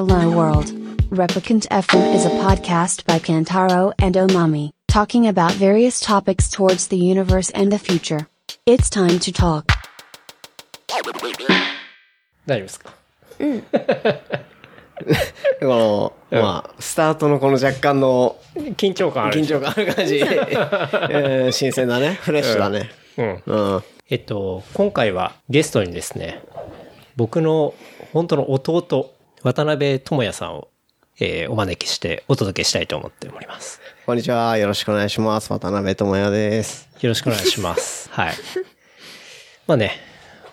Hello World. Replicant FM is a podcast by Kantaro and Omami, talking about various topics towards the universe and the future. It's time to talk. 大丈夫ですかこの、まあ、スタートのこの若干の緊張感ある緊張感ある感じ。えー新鮮だね。フレッシュだね。うん。うん。えっと、今回はゲストにですね、僕の本当の弟、渡辺智也さんを、えーお招きしてお届けしたいと思っております。こんにちは。よろしくお願いします。渡辺智也です。よろしくお願いします。はい。まあね、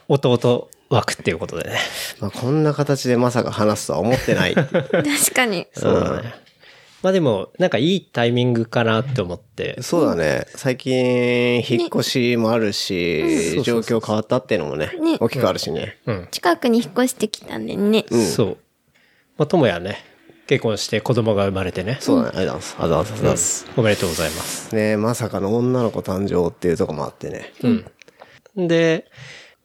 弟枠っていうことでね。まあ、こんな形でまさか話すとは思ってない。確かに。そうだね。まあでも、なんかいいタイミングかなって思って、そうだね。最近、引っ越しもあるし、状況変わったっていうのもね、ね大きくあるしね。近くに引っ越してきたんでね。そう。まあ、智也ね、結婚して子供が生まれてね。そうだね。ありがとうございます。ありがとうございます。おめでとうございます。ねまさかの女の子誕生っていうとこもあってね。で、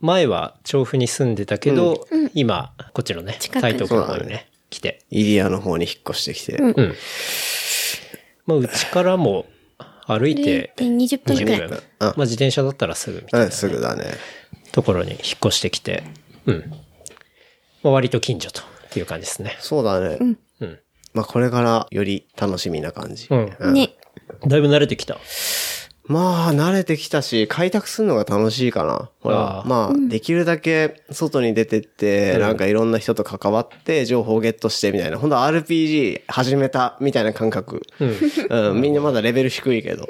前は調布に住んでたけど、今、こっちのね、台東区の方にね、来て。イリアの方に引っ越してきて。うん。まあ、うちからも歩いてで、20分くらい。20分。まあ、自転車だったらすぐみたいな、うん、すぐだね。ところに引っ越してきて、うん。まあ、割と近所という感じですね。そうだね。うん。まあ、これからより楽しみな感じ。うん。ね。だいぶ慣れてきた？まあ、慣れてきたし、開拓するのが楽しいかな。ほらまあ、できるだけ外に出てって、なんかいろんな人と関わって、情報をゲットしてみたいな。ほんと RPG 始めたみたいな感覚。うん。みんなまだレベル低いけど、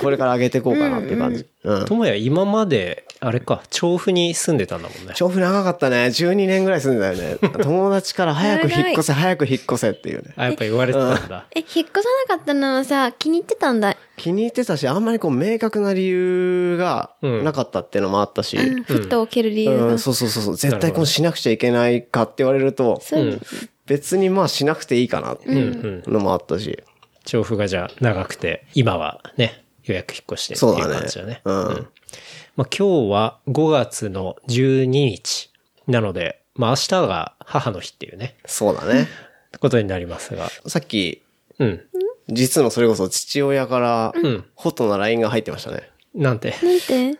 これから上げていこうかなって感じ。うん。智也、今まで、あれか、調布に住んでたんだもんね。調布長かったね。12年ぐらい住んでたよね。友達から早く引っ越せ、早く引っ越せっていうね。あ、やっぱ言われてたんだ。え、引っ越さなかったのはさ、気に入ってたんだ。気に入ってたし、あんまりこう明確な理由がなかったっていうのもあったし。うん、ふっと置ける理由がうん、。そうそうそうそう。絶対こうしなくちゃいけないかって言われると、そう。別にまあしなくていいかなっていうのもあったし。調布がじゃあ長くて、今はね、予約引っ越してっていうそうだね感じだね。うんまあ、今日は5月の12日なので、まあ明日が母の日っていうね、そうだね。ことになりますが。さっき、うん。実のそれこそ父親からん、ホットな LINE が入ってましたね。なんて？なんて？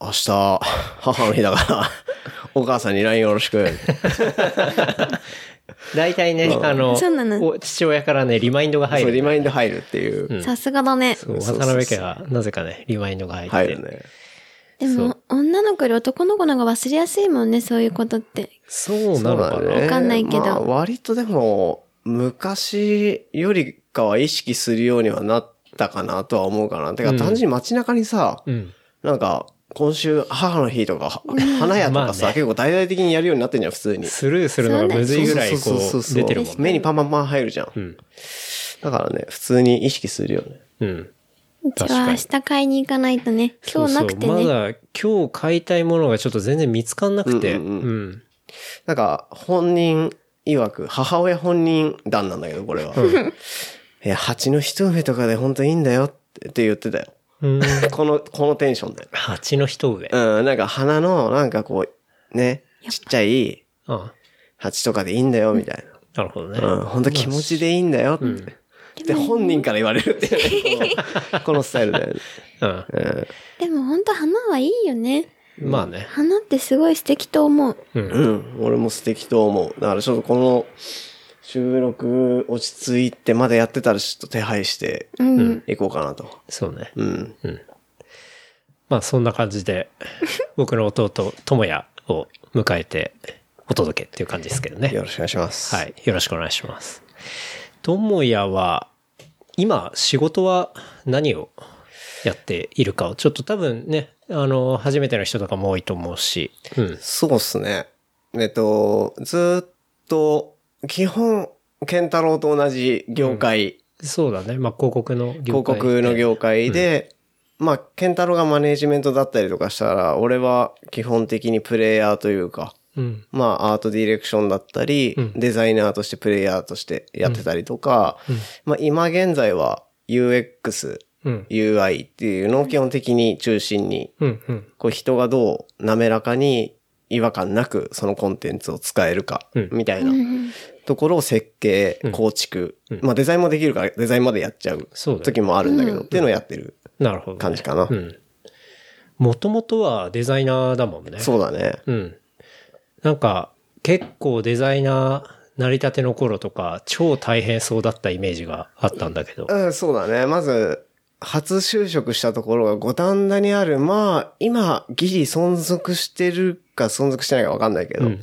明日、母の日だから、お母さんに LINE よろしく。大体ね、あの父親からね、リマインドが入そう、る。リマインド入るっていう。さすがだね。渡辺家はなぜかね、リマインドが入って。入るね。そでも、女の子より男の子の方が忘れやすいもんね、そういうことって。そうなのかな、わかんないけどまあ割とでも、昔よりかは意識するようにはなったかなとは思うかな。てか、単純に街中にさ、うん。なんか、今週母の日とか、は花屋とかさ、まあね結構大々的にやるようになってんじゃん、普通に。スルーするのがむずいぐらいこそうそうそうそうう、出てるもんね。目にパンパンパン入るじゃん。んだからね、普通に意識するよね。うん。うちは明日買いに行かないとね。今日なくてね。そうそうまだ今日買いたいものがちょっと全然見つかんなくて。うんうんうんなんか、本人曰く、母親本人談なんだけど、これは。いや、蜂の一植えとかで本当いいんだよって言ってたよ。うん。この、このテンションで。蜂の一上。うん、なんか花の、なんかこう、ね、ちっちゃいうん。蜂とかでいいんだよ、みたいなるほどね。な。うん、本当気持ちでいいんだよって。で、本人から言われるっていうね、このこのスタイルだよね。うん。うんでも本当花はいいよね。まあね。花ってすごい素敵と思う。うん、俺も素敵と思う。だからちょっとこの収録落ち着いてまだやってたらちょっと手配してうん。いこうかなと。そうね。うん。まあそんな感じで、僕の弟、智也を迎えてお届けっていう感じですけどね。よろしくお願いします。はい。よろしくお願いします。智也は、今、仕事は何をやっているかを、ちょっと多分ね、あの、初めての人とかも多いと思うし、うん。そうっすね。えっと、ずーっと、基本、ケンタロウと同じ業界、そうだね。まあ、広告の業界広告の業界で、まあ、ケンタロウがマネージメントだったりとかしたら、俺は基本的にプレイヤーというか、うん。まあ、アートディレクションだったり、デザイナーとしてプレイヤーとしてやってたりとか、まあ、今現在は UX、うん。UI っていうのを基本的に中心に、うん。うん。こう人がどう滑らかに違和感なくそのコンテンツを使えるか、みたいなところを設計、構築。まあデザインもできるからデザインまでやっちゃう時もあるんだけど、っていうのをやってるなるほど、ね。感じかな。うん。もともとはデザイナーだもんね。そうだね。うん。なんか、結構デザイナー、成り立ての頃とか、超大変そうだったイメージがあったんだけど。うん、そうだね。まず、初就職したところが五反田にある、まあ、今、ギリ存続してるか存続してないかわかんないけど、うん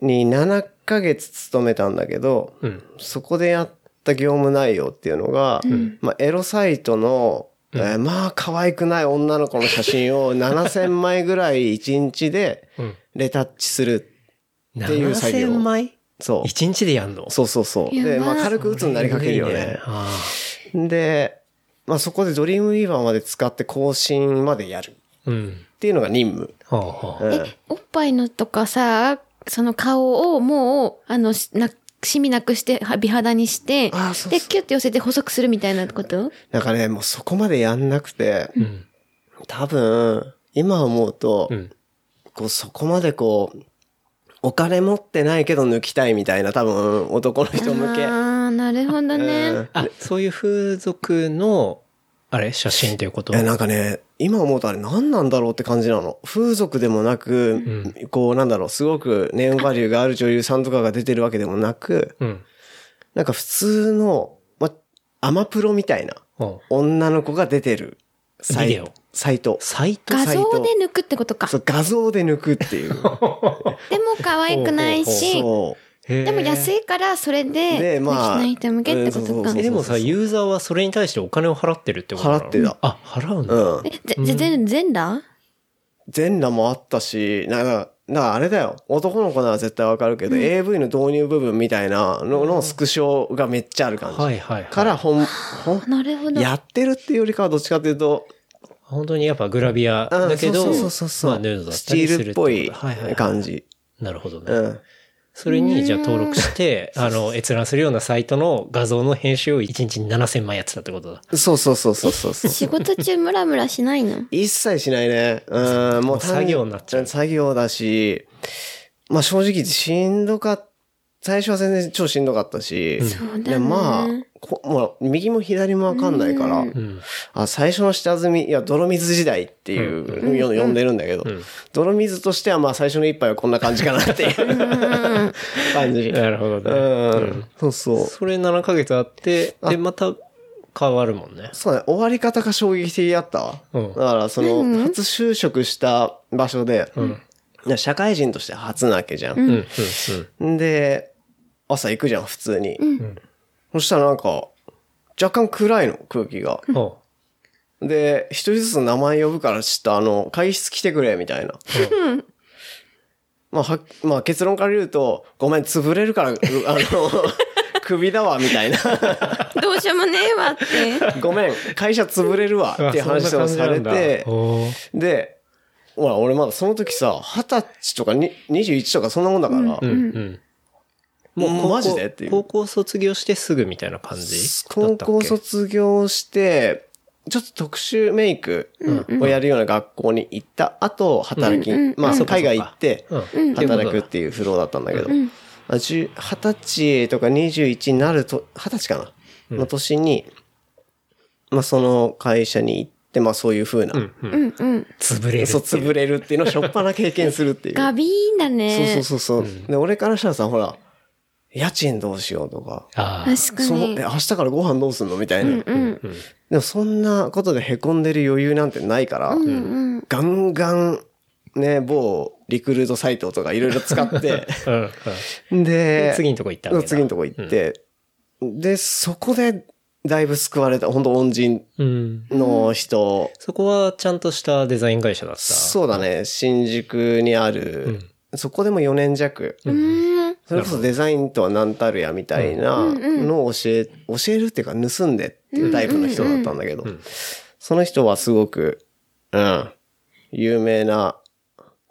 に7ヶ月勤めたんだけど、うん。そこでやった業務内容っていうのが、まあ、エロサイトの、えーまあ、可愛くない女の子の写真を7000枚ぐらい1日でうん。レタッチするっていう作業7000枚？そう。一日でやんの？そうそうそう。で、まあ、軽く鬱になりかけるよね。あで、まあそこでドリームウィーバーまで使って更新までやるうん。ていうのが任務。はあはあうんえ、おっぱいのとかさ、その顔をもう、あの、しな、シミなくして、は美肌にしてあーそうそうで、キュッて寄せて細くするみたいなこと？なんかね、もうそこまでやんなくて、うん。多分、今思うと、うん。こうそこまでこう、お金持ってないけど抜きたいみたいな多分男の人向け。ああ、なるほどね。うんあ、そういう風俗の、あれ？写真ということ？え、なんかね、今思うとあれ何なんだろうって感じなの。風俗でもなく、こうなんだろう、すごくネームバリューがある女優さんとかが出てるわけでもなく、うん。なんか普通の、ま、アマプロみたいなうん女の子が出てるサイビデオ？サイト。サイト？画像で抜くってことか。そう、画像で抜くっていう。でも可愛くないし、そででも安いからそれう。で、で、まあ。抜きない人向けってことかでもさ、ユーザーはそれに対してお金を払ってるってことなの？払ってたあ、払うんだ。うん。え、ぜ、ぜ、全全裸？全裸もあったし、なんか、なんかあれだよ。男の子なら絶対わかるけど、AV の導入部分みたいなののスクショがめっちゃある感じ。はいはいはい。から、ほん、ほん、なるほど。やってるっていうよりかはどっちかというと、本当にやっぱグラビアだけど、うんそうそうそうそう。まあヌードだっスチたりするールっぽいはいはいはい感じ。なるほどね。うん。それにじゃあ登録して、あの、閲覧するようなサイトの画像の編集を1日に7000枚やってたってことだ。そうそうそうそうそうそう。仕事中ムラムラしないの？一切しないね。うん、もう単作業になっちゃう作業だし、まあ正直しんどかった。最初は全然超しんどかったし。そうだねでまあ、こもう右も左もわかんないから、うん。あ最初の下積み、いや、泥水時代っていうのを呼んでるんだけど、泥水としてはまあ最初の一杯はこんな感じかなっていう感じ。なるほどうね。ん。そうそう。それ7ヶ月あって、で、また変わるもんね。そうね、終わり方が衝撃的だったわ。うんだから、その、初就職した場所で、いや社会人として初なわけじゃん。うん、うん、で、朝行くじゃん、普通に。そしたらなんか、若干暗いの、空気が。で、一人ずつ名前呼ぶからちょっとあの、会議室来てくれ、みたいな。まあ、は、まあ結論から言うと、ごめん、潰れるから、うあの、首だわ、みたいな。どうしようもねえわって。ごめん、会社潰れるわ、っていう話をされて、おで、ほら、俺まだその時さ、二十歳とかに21とかそんなもんだから、うん、うん。もう高校マジでっていう。高校卒業してすぐみたいな感じだ高ったっけ？校卒業して、ちょっと特殊メイクをやるような学校に行った後、働き、まあ、そっか海外行ってうん、働くっていうフローだったんだけど、二十歳とか21になると、二十歳かな？の年に、まあ、その会社に行って、まあ、そういう風な、うんうん。潰れる。そう、潰れるっていうのをしょっぱな経験するっていう。ガビーンだね。そうそうそうそう。で、俺からしたらさ、ほら、家賃どうしようとか、ああ。確かに。明日からご飯どうすんのみたいな。うん。でもそんなことで凹んでる余裕なんてないから、うん。ガンガン、ね、某リクルートサイトとかいろいろ使って、うん、うん。でで、次のとこ行った次のとこ行って、で、そこでだいぶ救われた、本当恩人うん。の人、そこはちゃんとしたデザイン会社だった。そうだね、新宿にある、そこでも4年弱、うん。それこそデザインとは何たるやみたいなのを教え、教えるっていうか盗んでっていうタイプの人だったんだけど、その人はすごく、うん、有名な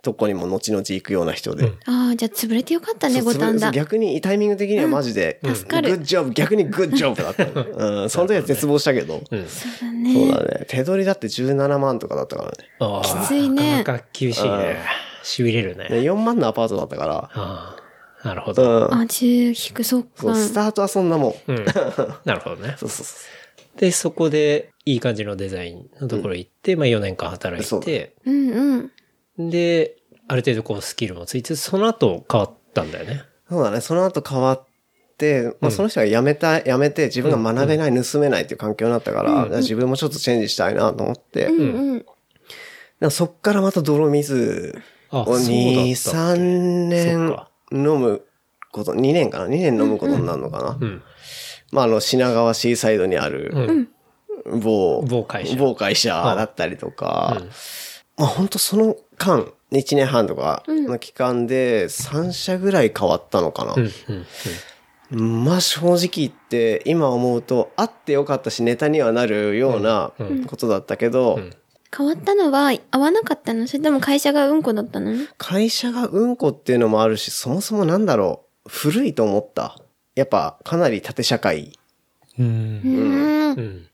とこにも後々行くような人で。ああ、じゃあ潰れてよかったね、そう五反田。逆にタイミング的にはマジで、グ助かるッジョブ、逆にグッジョブだったの。うん、その時は絶望したけど、そうだそうね。だね。手取りだって17万とかだったからね。ああきついねなかなか厳しいね。痺れるね。で4万のアパートだったから、ああ。なるほど。うん。あ、10引く、そっかそう、。スタートはそんなもん。うん。なるほどね。そうそうそで、そこでいい感じのデザインのところ行って、まあ4年間働そいうて、うんうん。で、ある程度こうスキルもついて、その後変わったんだよね。う。そうだね。その後変わって、まあその人が辞めた、辞めて自分が学べない、盗めないっていう環境になったから、自分もちょっとチェンジしたいなと思って、うんうん。そっからまた泥水あ、をそうだった2、3年そっか飲むこと、2年かな ?2 年飲むことになるのかな、うん。まああの品川シーサイドにあるうん。某、某会社某会社だったりとか、うんまあ本当その間、1年半とかの期間で3社ぐらい変わったのかな。うん。うん。まあ正直言って今思うとあってよかったしネタにはなるようなことだったけど、ん変わったのは合わなかったの？それとも会社がうんこだったの？会社がうんこっていうのもあるし、そもそもなんだろう、古いと思った。やっぱかなり縦社会、うん。うん。うん。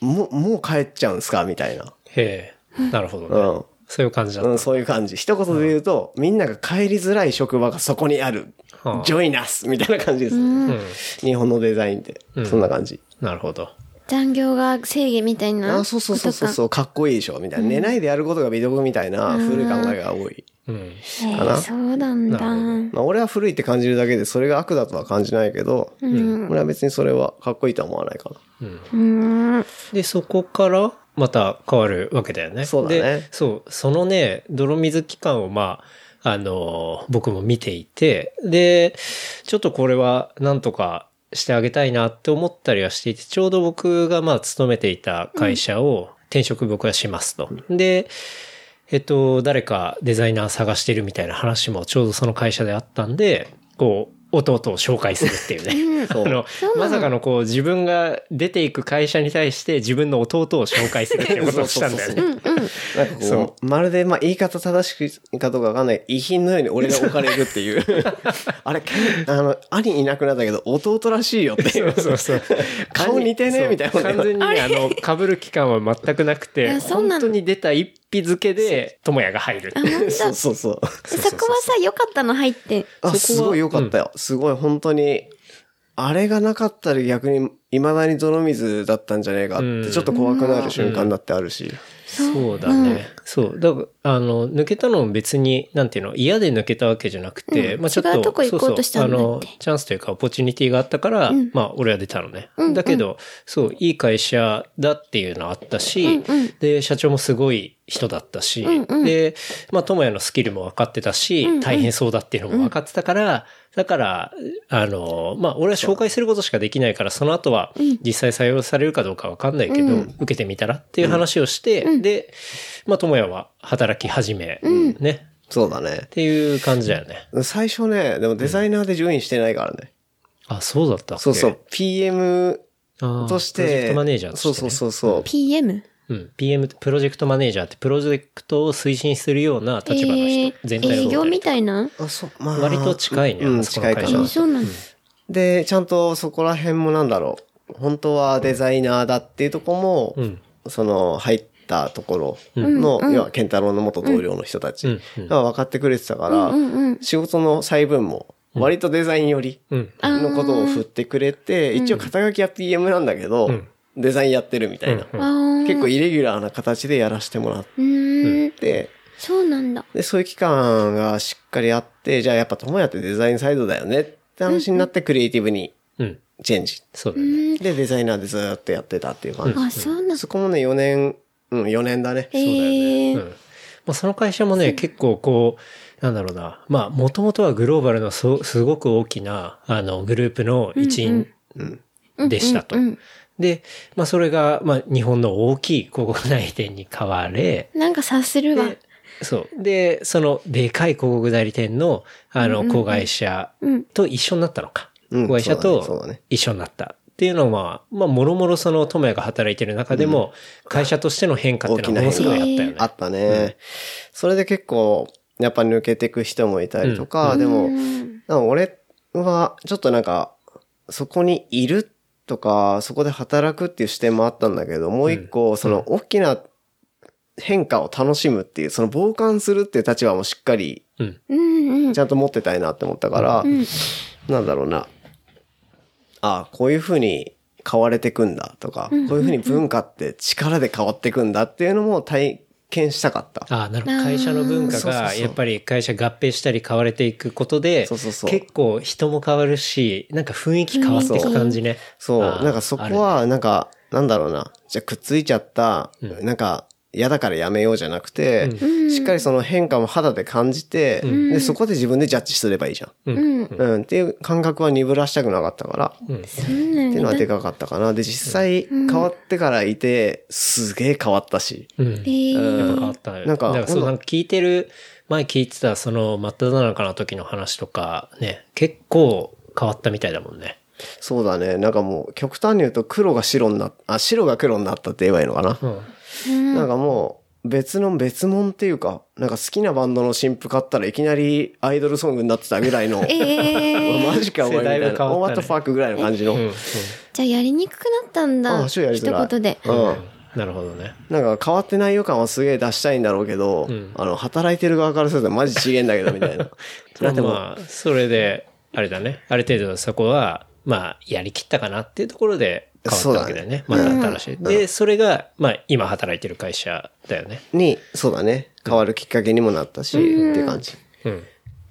もう、もう帰っちゃうんすか？みたいな。へえ。なるほどね。うん。そういう感じだっうん、た。そういう感じ。一言で言うと、みんなが帰りづらい職場がそこにある。はあジョイナスみたいな感じです、うん。日本のデザインって。そんな感じ。なるほど。残業が正義みたいな。あ、そうそうそうそうそう、かっこいいでしょみたいな。寝ないでやることが美徳みたいな古い考えが多い。うん。へえかなそうなんだ。まあ、俺は古いって感じるだけで、それが悪だとは感じないけど、俺は別にそれはかっこいいとは思わないかな。うん。で、そこからまた変わるわけだよね。そうだねで、そう、そのね、泥水期間をまあ、あの、僕も見ていて、で、ちょっとこれはなんとかしてあげたいなって思ったりはしていて、ちょうど僕がまあ勤めていた会社を転職僕はしますと。で、えっと、誰かデザイナー探してるみたいな話もちょうどその会社であったんで、こう、弟を紹介するっていうね。あの、まさかのこう自分が出ていく会社に対して自分の弟を紹介するっていうことをしたんだよね。なん かこう、まるで、まあ言い方正しくかどうかわかんない。遺品のように俺が置かれるっていう。あれ、あの、兄いなくなったけど、弟らしいよっていう。そうそう。顔似てねみたいなそう完全にね、あの、被る期間は全くなくて、あそうなの本当に出た一匹付けで、智也が入る。そうそうそう。そこはさ、良かったの入って。あ、すごい良かったよ。すごい、本当に。あれがなかったら逆に、未だに泥水だったんじゃねえかって、ちょっと怖くなる瞬間だってあるし。そうだね。そう。だから、あの、抜けたのも別に、なんていうの、嫌で抜けたわけじゃなくて、うん。まあちょっと、違うとこ行こうとしたんだってそうそうあの、チャンスというか、オポチュニティがあったから、まあ俺は出たのね。だけど、そう、いい会社だっていうのはあったし、で、社長もすごい人だったし、で、まあ智也のスキルも分かってたし、大変そうだっていうのも分かってたから、だから、あの、まあ、俺は紹介することしかできないから、その後は実際採用されるかどうかわかんないけど、受けてみたらっていう話をして、で、まあ、智也は働き始め、ね。そうだねっ。ていう感じだよね。最初ね、でもデザイナーでジョインしてないからね。あ、そうだったっけ？そうそう。PM としプロジェクて、トマネージャーとして、ね。そうそうそうそう。PM? うん。PM、プロジェクトマネージャーってプロジェクトを推進するような立場の人。えー全体を営業みたいな？あ、そう、まあ。割と近いねうん、近いかなえー。そうなので、ちゃんとそこら辺もなんだろう。本当はデザイナーだっていうとこも、うん。その、入ったところの、要は、ケンタロウの元同僚の人たちが分かってくれてたから、仕事の細分も、割とデザイン寄りうん。のことを振ってくれて、一応肩書きは PM なんだけど、デザインやってるみたいな。結構イレギュラーな形でやらせてもらっうーん。て、そうなんだ。で、そういう期間がしっかりあって、じゃあやっぱ友也ってデザインサイドだよねって話になってクリエイティブにうん。チェンジ。そうだね。で、デザイナーでずっとやってたっていう感じ。あ、そうなんだ。そこもね、4年、うん、4年だね。えーうん。まあ、その会社もね、結構こう、なんだろうな。まあ、もともとはグローバルのそすごく大きな、あの、グループの一員でしたと。で、まあ、それが、まあ、日本の大きい広告代理店に変われ、なんか察するわ。でそう。で、その、でかい広告代理店の、あの、子会社と一緒になったのか。うん子会社と一緒になった。っていうのは、まあ、もろもろその、智也が働いてる中でも、会社としての変化っていうのはものすごいあったよね。あったね。それで結構、やっぱ抜けていく人もいたりとか、でも、俺は、ちょっとなんか、そこにいるとか、そこで働くっていう視点もあったんだけど、もう一個、その、大きな変化を楽しむっていう、その傍観するっていう立場もしっかり。ちゃんと持ってたいなって思ったから、なんだろうな。あこういう風に変われてくんだとか、こういう風に文化って力で変わってくんだっていうのも体験したかった。ああ、なるほど。会社の文化が、やっぱり会社合併したり変われていくことで、そうそうそう結構人も変わるし、なんか雰囲気変わっていく感じね。そう。なんかそこは、なんか、なんだろうな。じゃあくっついちゃった、なんか、嫌だからやめようじゃなくて、しっかりその変化も肌で感じて、で、そこで自分でジャッジすればいいじゃん。うん。うん、っていう感覚は鈍らしたくなかったから、そうなんっていうのはでかかったかな。で、実際変わってからいて、すげえ変わったし。うん。えーやっぱ変わったね。なんかなんかなんか聞いてる、前聞いてたその真っ只中の時の話とか、ね、結構変わったみたいだもんね。そうだね。なんかもう、極端に言うと黒が白になっあ、白が黒になったって言えばいいのかな。うん。なんかもう、別の別物っていうか、なんか好きなバンドの新譜買ったらいきなりアイドルソングになってたぐらいの、えー、マジかお前みたいな、世代が変わったね What the fuck ぐらいの感じの。うん。じゃあやりにくくなったんだ。あ超やりづらい一言で。うん。なるほどね。なんか変わってない予感はすげえ出したいんだろうけど、あの、働いてる側からするとマジちげえんだけど、みたいな。だってもう、まあ、それで、あれだね。ある程度そこは、まあ、やりきったかなっていうところで変わったわけだよね。まだ新しい。で、それが、まあ、今働いてる会社だよね。に、そうだね。変わるきっかけにもなったし、って感じうん。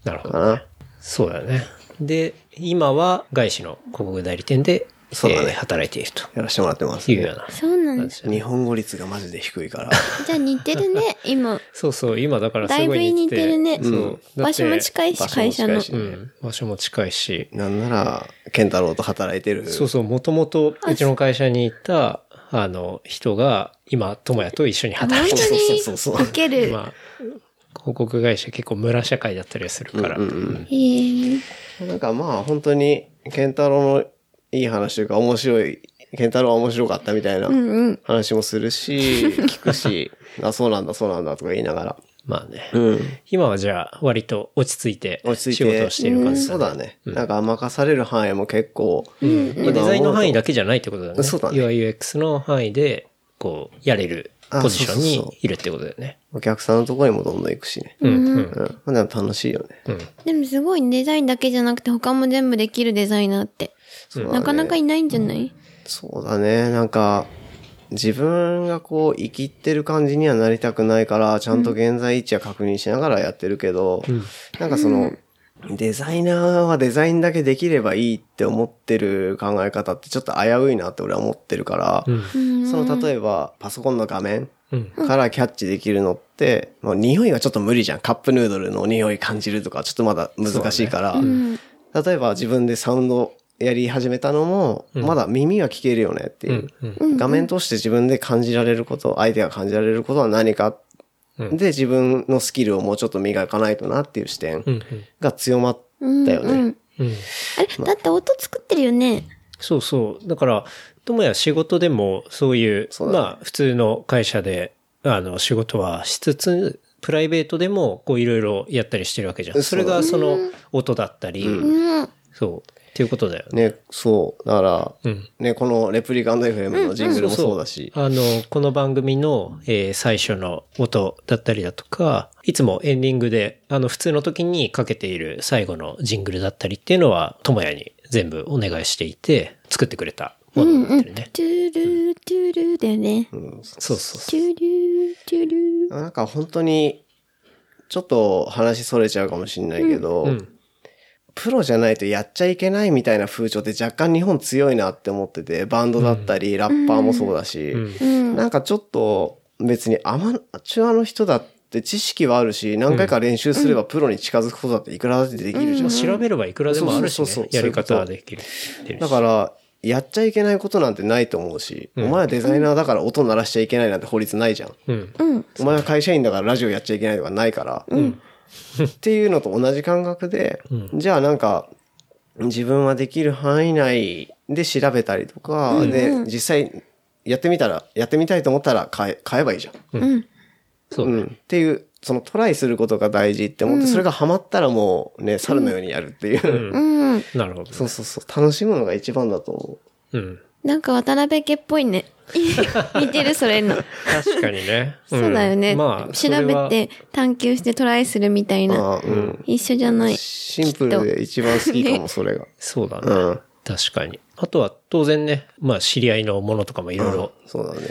なるほど。かな。そうだよね。で、今は外資の広告代理店で、そうだねえー働いているとやらせてもらってます、いうような。そうなんです。日本語率がマジで低いから。じゃあ似てるね、今。そうそう、今だからすだいぶごい似て似てるね。そう。場所も近いし、会社の。場所も近いし。なんなら、ケンタロウと働いてる。そうそう、もともとうちの会社にいた、あの、人が、今、智也と一緒に本働いてる。そうそう当そうそうに受ける。まあ、広告会社結構村社会だったりするから。へーなんかまあ本当に、ケンタロウのいい話というか面白い、ケンタロウは面白かったみたいなうんうん。話もするし、聞くし、あ、そうなんだ、そうなんだとか言いながら。まあね。うん。今はじゃあ、割と落ち着いて、落ち着いて。仕事をしている感じそうだね。なんか任される範囲も結構、まあデザインの範囲だけじゃないってことだよね。そうだね UIUX の範囲で、こう、やれるポジションにいるってことだよね。お客さんのところにもどんどん行くしね。うん、うん、うん。まあでも楽しいよね。うん。でもすごいデザインだけじゃなくて他も全部できるデザイナーって。ね。なかなかいないんじゃない？そうだね。なんか、自分がこう、生きってる感じにはなりたくないから、ちゃんと現在位置は確認しながらやってるけど、なんかその、デザイナーはデザインだけできればいいって思ってる考え方ってちょっと危ういなって俺は思ってるから、その例えばパソコンの画面うん。からキャッチできるのって、もう匂いはちょっと無理じゃん。カップヌードルの匂い感じるとかちょっとまだ難しいから、例えば自分でサウンドやり始めたのも、まだ耳は聞けるよねっていう。画面通して自分で感じられること、相手が感じられることは何か。で、自分のスキルをもうちょっと磨かないとなっていう視点。が強まったよね。うん。うん。あれだって音作ってるよね。そうそう。だから、ともや仕事でもそういう、そうまあ、普通の会社で、あの、仕事はしつつ、プライベートでも、こう、いろいろやったりしてるわけじゃん。それが、その、音だったり、うん。そう、っていうことだよね。ね、そう。だから、うん。ね、このレプリカンド FM のジングルもそうだし。あの、この番組の、えー最初の音だったりだとか、いつもエンディングで、あの、普通の時にかけている最後のジングルだったりっていうのは、ともやに全部お願いしていて、作ってくれたものになってるね。 true、true だよね。そうそうそう。 true、true。なんか本当に、ちょっと話それちゃうかもしんないけど、うん。プロじゃないとやっちゃいけないみたいな風潮って若干日本強いなって思ってて、バンドだったり、ラッパーもそうだし、うん。なんかちょっと別にアマチュアの人だって知識はあるし、何回か練習すればプロに近づくことだっていくらだってできるじゃん。調べればいくらでもあるしそうそうそう。ねやり方はできる。だから、やっちゃいけないことなんてないと思うし、お前はデザイナーだから音鳴らしちゃいけないなんて法律ないじゃん。うん。うん。お前は会社員だからラジオやっちゃいけないとかないから。っていうのと同じ感覚で、じゃあなんか、自分はできる範囲内で調べたりとか、で、実際やってみたら、やってみたいと思ったら買え、買えばいいじゃん。うん。そうね。うん。っていう、そのトライすることが大事って思って、それがハマったらもうね、猿のようにやるっていう。うん。なるほど。そうそうそう。楽しむのが一番だと思うん。なんか渡辺家っぽいね。似てる、それの。確かにね。んそうだよね。まあ、調べて探求してトライするみたいな。あうん。一緒じゃない。シンプルで一番好きかも、それが。そうだね。うん確かに。あとは当然ね、まあ知り合いのものとかもいろいろそうだね。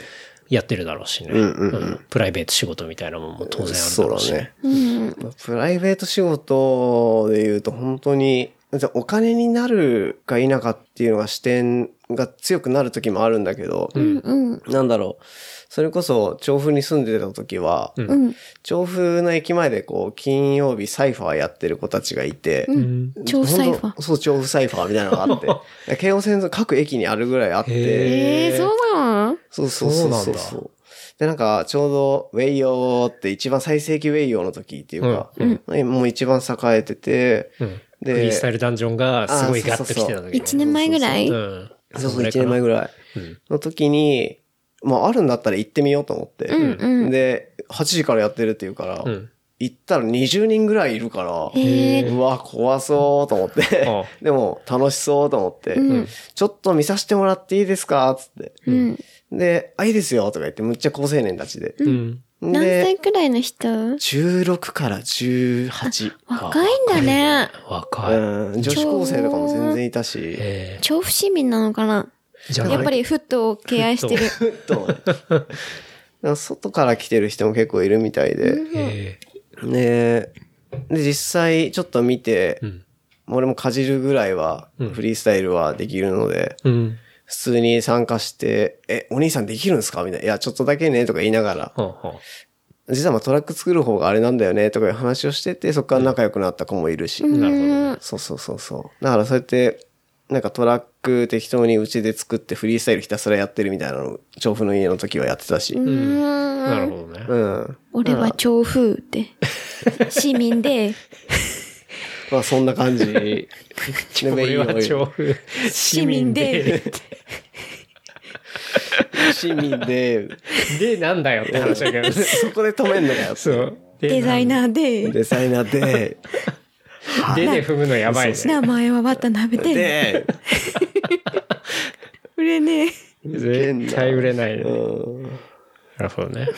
やってるだろうしね。うんうんうんうんプライベート仕事みたいなものも当然あるだそうだろうし。ね。うん。まあプライベート仕事で言うと本当に、じゃあお金になるか否かっていうのが視点が強くなる時もあるんだけど、うん。なんだろう。それこそ調布に住んでた時は、うん。調布の駅前でこう、金曜日サイファーやってる子たちがいて、うん。調布サイファー。そう、調布サイファーみたいなのがあって、京王線の各駅にあるぐらいあって、へえー、そうなのそうそうそうそうそうそう。で、なんか、ちょうど、ウェイヨーって一番最盛期ウェイヨーの時っていうか、もう一番栄えてて、うん。でフリースタイルダンジョンがすごいガッと来てた時一年前ぐらい？うん。そうそう、1年前ぐらい。うん。の時に、まあ、あるんだったら行ってみようと思って、うん。うん。で、8時からやってるっていうから、うん。行ったら20人ぐらいいるから、えー、うわ、怖そうと思って。あ、でも楽しそうと思って、うん。ちょっと見させてもらっていいですか？つって。うん。で、あ、いいですよとか言って、むっちゃ高青年たちで。うん。何歳で、くらいの人？16から18。若いんだね。若い。うん、女子高生とかも全然いたし。え調布市民なのかな？やっぱりフットを敬愛してる。ふっと。だから外から来てる人も結構いるみたいで。えで、で、実際ちょっと見て、ん俺もかじるぐらいは、フリースタイルはできるので、ーうん。普通に参加して、え、お兄さんできるんですか？みたいな。いや、ちょっとだけね、とか言いながら、はあは実はまあトラック作る方があれなんだよね、とかいう話をしてて、そこから仲良くなった子もいるし。あなるほどね。そうそうそうそう。だからそうやって、なんかトラック適当にうちで作ってフリースタイルひたすらやってるみたいなの、調布の家の時はやってたし。うん。うん。なるほどね。俺は調布って。市民で。まあそんな感じ。俺は調布市民で。市民で、で、なんだよって話だけどね。そこで止めんのかよ。そう。でデザイナーで。デザイナーで、で で踏むのやばいね。名前は渡辺で。で、売れねえ。絶対売れないね。うんなるほどね。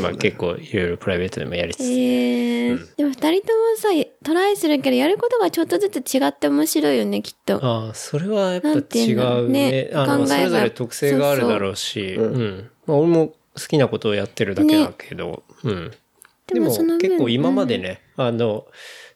まあ結構いろいろプライベートでもやりつつ。えー、でも二人ともさ、トライするけど、やることがちょっとずつ違って面白いよね、きっと。ああ、それはやっぱ違いうね。ねあの、それぞれ特性があるだろうし、うん。まあ俺も好きなことをやってるだけだけど、うん。でも結構今までね、あの、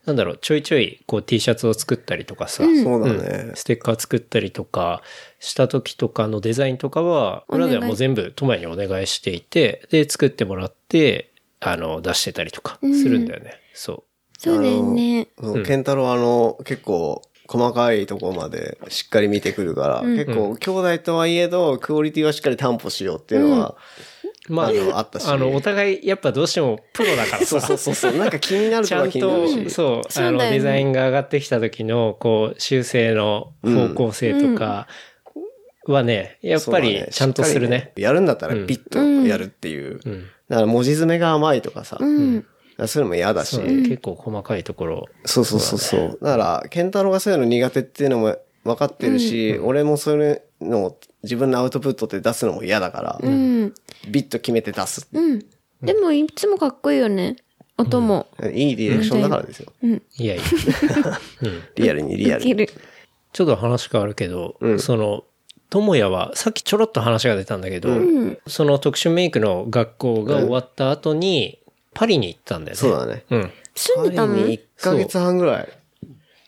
なんだろう、ちょいちょいこう T シャツを作ったりとかさ、そうだね。ステッカー作ったりとかした時とかのデザインとかは、裏ではもう全部トマにお願いしていて、で、作ってもらって、あの、出してたりとかするんだよね。そそうだよね。ケンタロウあの、結構、細かいところまでしっかり見てくるから、結構、兄弟とはいえど、クオリティはしっかり担保しようっていうのは、う。まあ、あのあったしあの、お互いやっぱどうしてもプロだからそうさ。そうそうそう、なんか気になるちゃんとは気になると、し。そう、あの、そうだよねデザインが上がってきた時の、こう、修正の方向性とかはね、やっぱりちゃんとするね。やるんだったらピッとやるっていう。うん。だから文字詰めが甘いとかさ、うん。そういうのも嫌だし。結構細かいところ。そうそうそうそう。だから、ケンタロウがそういうの苦手っていうのも分かってるし、俺もそういうのを自分のアウトプットで出すのも嫌だから、うん。ビッと決めて出す。うん。でも、いつもかっこいいよね。音も。いいディレクションだからですよ。うん。いやいや。うん。リアルにリアルに。ちょっと話変わるけど、その、智也は、さっきちょろっと話が出たんだけど、その特殊メイクの学校が終わった後に、パリに行ったんだよね。そうだね。うん。住んでたの？パリに1ヶ月半ぐらい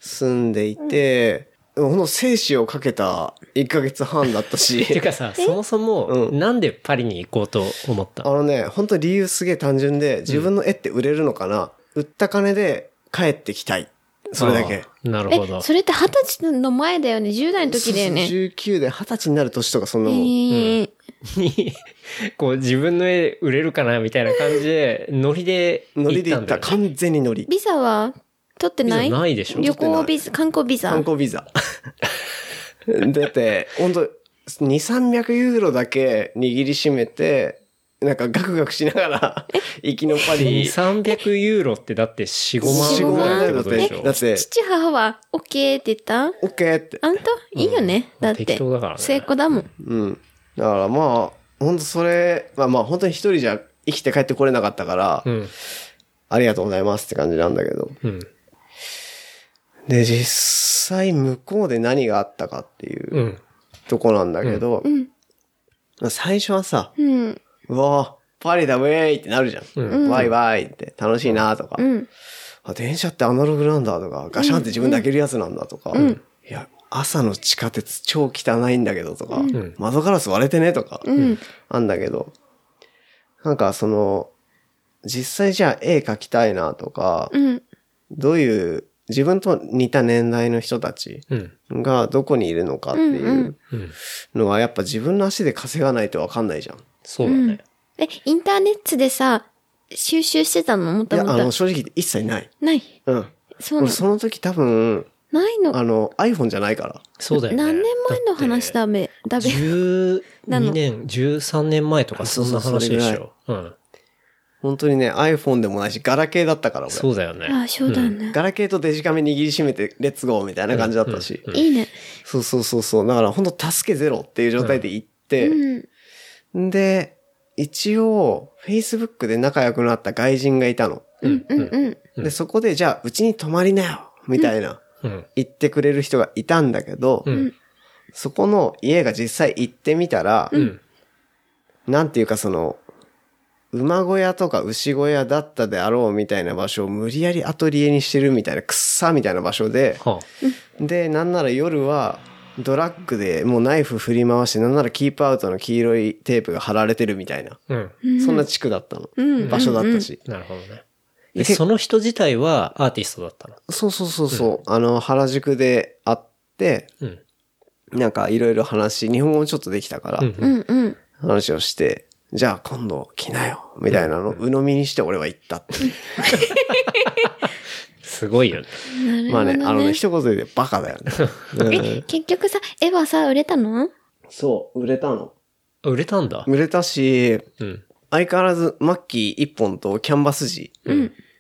住んでいて、ほんと生死をかけた1ヶ月半だったし。てかさ、そもそも、なんでパリに行こうと思ったあのね、本当理由すげえ単純で、自分の絵って売れるのかな、売った金で帰ってきたい。それだけ。なるほどえ、。それって二十歳の前だよね？10代の時だよね？そうそう19で20歳になる年とかそんなえもん。ーに、こう自分の絵売れるかな？みたいな感じで、ノリでノリで行った。行ったんだよ、ね。完全にノリ。ビザは？取ってない？ないでしょ？旅行ビザ、観光ビザ。観光ビザ。だって、本当2、300ユーロだけ握りしめて、なんかガクガクしながら、行きのパ2、リ。300ユーロってだって4、5 4-5万万ぐらいってことでしょ？だって、父母は OK って言った？オッケーって。あんた？いいよね。だって。適当だからね成功だもん。うん。だからまあ、本当それ、まあまあ本当に一人じゃ生きて帰ってこれなかったから、うん。ありがとうございますって感じなんだけど。うん。で、実際向こうで何があったかっていううんとこなんだけど、うん。まあ最初はさ、うん。うわパリだウェイってなるじゃん。うんワイワイって楽しいなとか、うん。あ、電車ってアナログなんだとか、ガシャンって自分で開けるやつなんだとか、いや、朝の地下鉄超汚いんだけどとか、ん窓ガラス割れてねとか、うん。あんだけど、なんかその、実際じゃあ絵描きたいなとか、うん。どういう、自分と似た年代の人たちうん。がどこにいるのかっていううん。のはやっぱ自分の足で稼がないとわかんないじゃん。そうだね。え、インターネットでさ、収集してたの？もいや、ともとあの、。正直一切ない。ない。うん。そうなの？俺その時多分、ないの？あの、iPhone じゃないから。そうだよね。何年前の話だだべ、だべ。12なの年、13年前とかそんな話でしょ。うん。本当にね、iPhone でもないし、ガラケーだったから俺。そうだよね。あ、そうだね。ガラケーとデジカメ握りしめて、レッツゴーみたいな感じだったし。いいね。そうそうそうそう。だから本当助けゼロっていう状態で行って、うん。で、一応、Facebook で仲良くなった外人がいたの。うんうんうん。で、そこで、じゃあ、うちに泊まりなよみたいな、うん。言ってくれる人がいたんだけど、うん。そこの家が実際行ってみたら、うん。なんていうかその、馬小屋とか牛小屋だったであろうみたいな場所を無理やりアトリエにしてるみたいな、くっさみたいな場所で、はで、なんなら夜は、ドラッグでもうナイフ振り回して、なんならキープアウトの黄色いテープが貼られてるみたいな、あ。うん。そんな地区だったの。ん場所だったし。なるほどね。ででその人自体はアーティストだったの？そうそうそうそう。あの、原宿で会って、うん。なんかいろいろ話、日本語もちょっとできたから、うんうんうん。話をして、じゃあ今度来なよ、みたいなのを鵜呑みにして俺は行ったって。すごいよね。まあね、あのね、ね。一言で言うとバカだよね。うんえ、結局さ、絵はさ、売れたの？そう、売れたの。売れたんだ。売れたし、うん。相変わらずマッキー一本とキャンバス地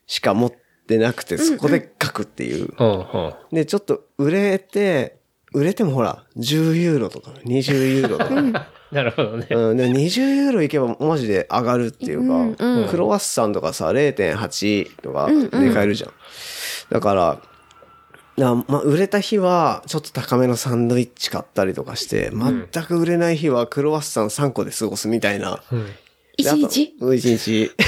しか持ってなくて、そこで書くっていう。うん、うん。で、ちょっと売れて、売れてもほら、10ユーロとか20ユーロとか。なるほどね。うん、で20ユーロいけばマジで上がるっていうか、うんクロワッサンとかさ、0.8とかで買えるじゃん。だから、だまあ、売れた日は、ちょっと高めのサンドイッチ買ったりとかして、全く売れない日はクロワッサン3個で過ごすみたいな。うん。一日？であと一日。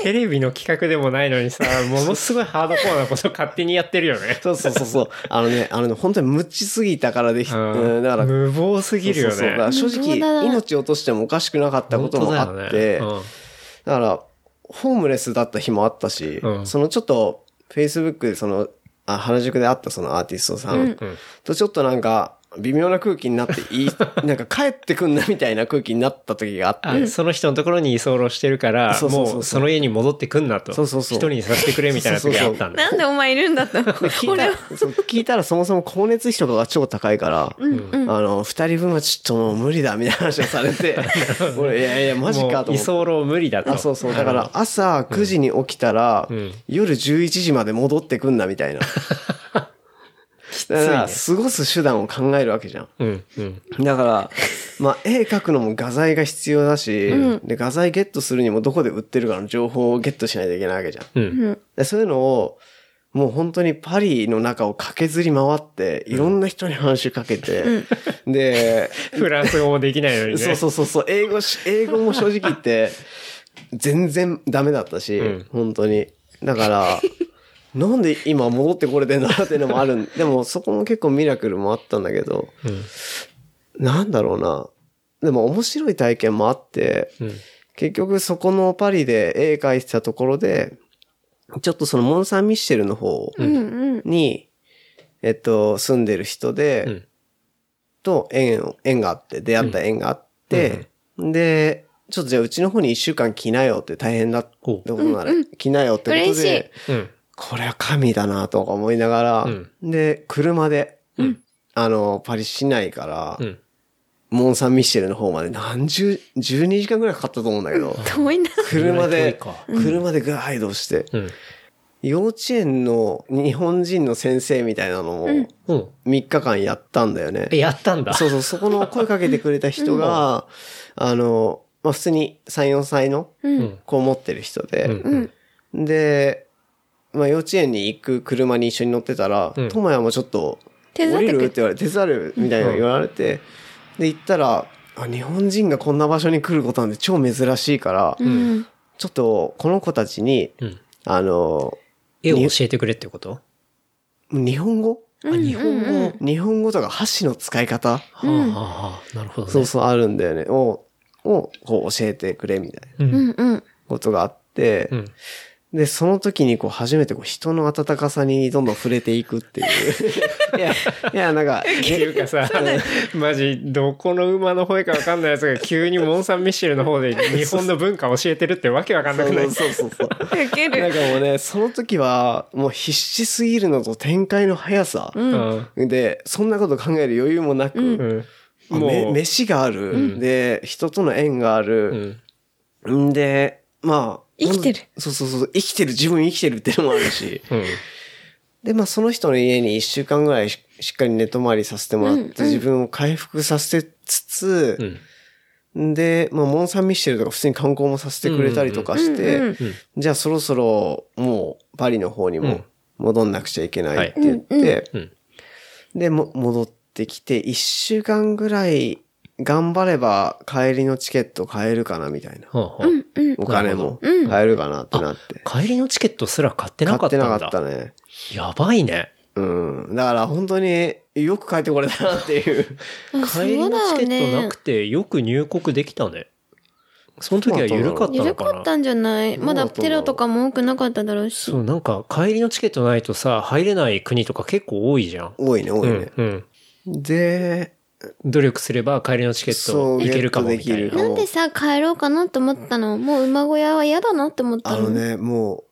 テレビの企画でもないのにさ、ものすごいハードコアなこと勝手にやってるよね。そうそうそうそう。あのね、あのね、本当に無知すぎたからでき、うん。うん、だから、無謀すぎるよそうそうそう。正直、な。命を落としてもおかしくなかったこともあって、だよね。だから、ホームレスだった日もあったし、うん。そのちょっと、Facebook でその、あ原宿で会ったそのアーティストさん。とちょっとなんか、微妙な空気になっていい、なんか帰ってくんなみたいな空気になった時があって、あその人のところに居候してるから、そうそうそうそうもうその家に戻ってくんなと。そうそうそう一人にさせてくれみたいな時があったんだ。なんでお前いるんだったの聞いたらそう聞いたらそもそも光熱費とかが超高いから、あの、二人分はちょっともう無理だみたいな話をされて、俺、いやいや、マジかと思って。もう居候無理だと。あ、そうそう。だから、朝9時に起きたら、ん夜11時まで戻ってくんなみたいな。だから、過ごす手段を考えるわけじゃん。うん、うん。だから、まあ、絵描くのも画材が必要だし、で、画材ゲットするにもどこで売ってるかの情報をゲットしないといけないわけじゃん。うん。でそういうのを、もう本当にパリの中を駆けずり回って、いろんな人に話しかけて、で、フランス語もできないのにね。そうそうそうそう、英語し、英語も正直言って、全然ダメだったし、うん本当に。だから、なんで今戻ってこれてんだなっていうのもあるん でもそこも結構ミラクルもあったんだけど、うん。なんだろうな。でも面白い体験もあって、うん。結局そこのパリで絵描いてたところで、ちょっとそのモン・サン・ミッシェルの方うんうん。に、えっと、住んでる人で、うんと縁を、縁があって、出会った縁があって、で、ちょっとじゃあうちの方に一週間来なよって大変だってことなら、来なよってことで、うん。これは神だなとか思いながら、うんで、車で、うんあの、パリ市内から、うん。モン・サン・ミッシェルの方まで何十、12時間ぐらいかかったと思うんだけど、遠いな。車で車でガー移動して、うん。幼稚園の日本人の先生みたいなのもうん。3日間やったんだよね。え、やったんだ。そうそう、そこの声かけてくれた人が、あの、まあ、普通に3、4歳のうん。子を持ってる人うで、ん。うん。で、まあ、幼稚園に行く車に一緒に乗ってたらうん、ともやもちょっと、降りるって言われて、手伝うみたいな言われて、で、行ったら、あ、日本人がこんな場所に来ることなんて超珍しいから、うん。ちょっと、この子たちに、うん。あの、絵を教えてくれってこと？日本語？あ、日本語？は日本語とか箸の使い方？あ、はあ、はあ。なるほどね。そうそうあるんだよね。を、を、こう教えてくれみたいなう。うんん。うん。ことがあって、うん。で、その時にこう初めてこう人の温かさにどんどん触れていくっていう。いや、いや、なんか、っていうかさ、マジ、どこの馬の吠えかわかんないやつが急にモン・サン・ミッシェルの方で日本の文化を教えてるってわけわかんなくない？そうそうそう。ウケる。なんかもうね、その時は、もう必死すぎるのと展開の速さ。うん。で、そんなこと考える余裕もなく、うん。もう、飯がある、で、人との縁があうる。ん。んで、まあ。生きてるそうそうそう。生きてる、自分生きてるっていうのもあるし。うん。で、まあその人の家に一週間ぐらいししっかり寝泊まりさせてもらって、自分を回復させつつ、うん。で、まあモン・サン・ミッシェルとか普通に観光もさせてくれたりとかして、うんうんじゃあそろそろもうパリの方にもうん戻んなくちゃいけないって言って、うん。で、も戻ってきて、一週間ぐらい頑張れば帰りのチケット買えるかなみたいな。はあはあお金もうん買えるかなってなって。帰りのチケットすら買ってなかったんだ。買ってなかったね。やばいね。うん。だから本当によく帰ってこれたなっていう。あ帰りのチケットなくてよく入国できたね。その時は緩かった緩のかなかったんじゃない？まだテロとかも多くなかっただろうし。そう、なんか帰りのチケットないとさ、入れない国とか結構多いじゃん。多いね、多いね。うん。うん。で、努力すれば帰りのチケッそうトいけるかもみたいななんでさ、帰ろうかなって思ったの？もう馬小屋は嫌だなって思ったの？あのね、も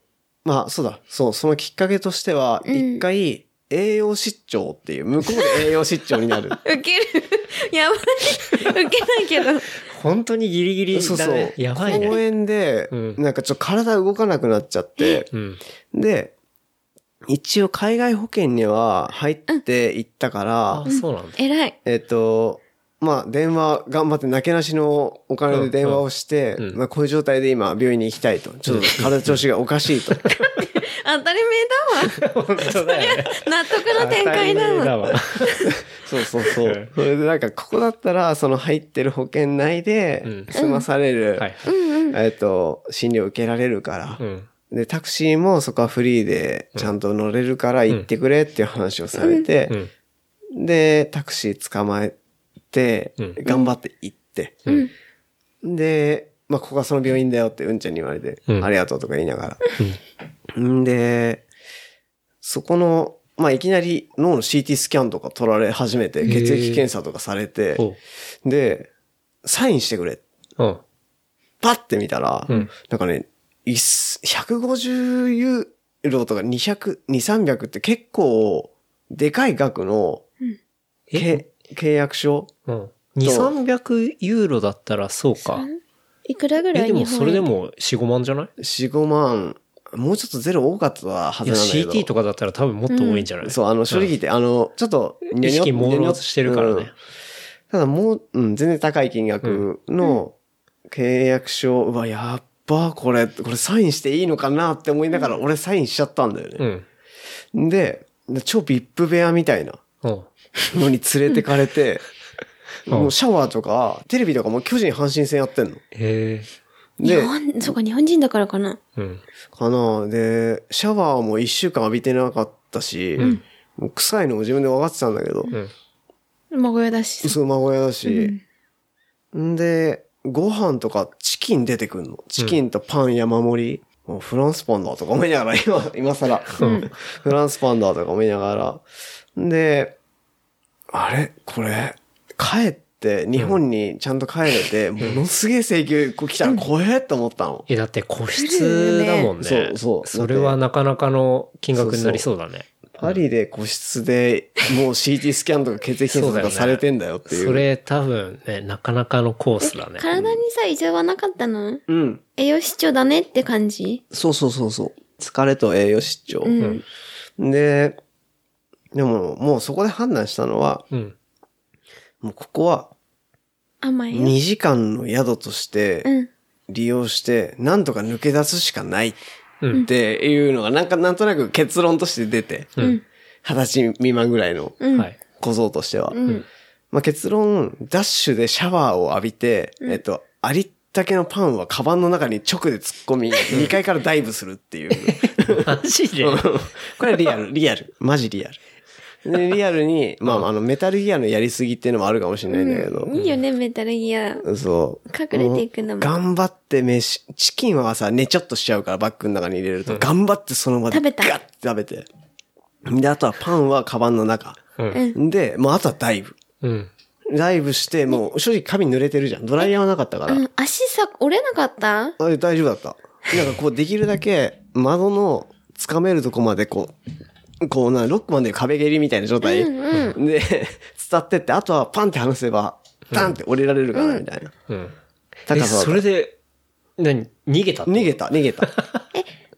う、まあそうだ、そう、そのきっかけとしては、一回、栄養失調っていう、向こうで栄養失調になる。ウケる。やばい。ウケないけど。本当にギリギリそうそうだね。。やばい公ね。園で、うんなんかちょっと体動かなくなっちゃって、うん。で、一応海外保険には入って行ったから、あ、そうなんだ。偉い。えっと、まあ、電話、頑張って、なけなしのお金で電話をして、うんうんまあ、こういう状態で今、病院に行きたいと。ちょっと体調子がおかしいと。当たり前だわ。本当だよね。納得の展開だわ。わ。そうそうそう。それでなんか、ここだったら、その入ってる保険内でうん、済まされる、はい。えっと、診療受けられるから、うん。で、タクシーもそこはフリーでちゃんと乗れるから行ってくれっていう話をされてう、ん。で、タクシー捕まえてうん、頑張って行って、うん。で、まあ、ここがその病院だよってうんちゃんに言われて、うん。ありがとうとか言いながら。ん。で、そこの、まあ、いきなり脳の CT スキャンとか取られ始めて、血液検査とかされてで、サインしてくれ。うん。パッて見たら、うん。なんかね、150ユーロとか200、2、300って結構、でかい額の、契約書？うん。2、300ユーロだったらそうか。いくらぐらえ、でもい日本それでも4、5万じゃない？4、5万、もうちょっとゼロ多かったはいずや、なんだけど。CT とかだったら多分もっと多いんじゃない？そう、あの、正直言って、あの、ちょっと、意識朦朧としてるからね。ただもう、うん、全然高い金額の契約書、うわ、やっば、これ、これサインしていいのかなって思いながら、俺サインしちゃったんだようね。ん。で、超ビップ部屋みたいなうん。のに連れてかれて、うんもうシャワーとか、テレビとかも巨人阪神戦やってんの。へえ。日で、本、そうか、日本人だからかな。うん。かなで、シャワーも一週間浴びてなかったし、もう臭いのも自分で分かってたんだけど、うん。馬小屋だし。そう、孫親だし。んで、ご飯とかチキン出てくんの？チキンとパン山盛り？もうフランスパンだとか思いながら、今、今更。フランスパンだとか思いながら。んで、あれ？これ、帰って、日本にちゃんと帰れて、ものすげえ請求来たら怖えって思ったの。え、だって個室だもんね。そうそうそれはなかなかの金額になりそうだね。パリで個室でもう CT スキャンとか血液検査とかされてんだよっていう。それ多分ね、なかなかのコースだね。体にさ、異常はなかったのうん。栄養失調だねって感じ？そうそうそうそう。疲れと栄養失調。うん。で、でももうそこで判断したのは、うん。もうここは甘い？よ。2時間の宿としてうん。利用して、なんとか抜け出すしかないうんっていうのがなんかなんとなく結論として出て、うん。二十歳未満ぐらいの。小僧としては。うん。まあ、結論、ダッシュでシャワーを浴びて、えっと、ありったけのパンはカバンの中に直で突っ込み、2階からダイブするっていう。マジで？これリアル、リアル。マジリアル。で、リアルに、まあ、あの、メタルギアのやりすぎっていうのもあるかもしれないんだけど、いいよね、メタルギア。そう。隠れていくんだもん。頑張って飯、チキンはさ、寝ちょっとしちゃうからバッグの中に入れると、頑張ってその場で食べたガッて食べて。で、あとはパンはカバンの中。うん。で、もうあとはダイブ。うん。ダイブして、もう正直髪濡れてるじゃん。ドライヤーはなかったから。うん。足さ、折れなかった？あ大丈夫だった。なんかこうできるだけ窓の掴めるとこまでこう、こうな、ロックマンで壁蹴りみたいな状態。うんで、伝ってって、あとはパンって離せば、パンって降りられるかな、みたいな。うん。え、高さそれで、何？逃げた逃げた、逃げた。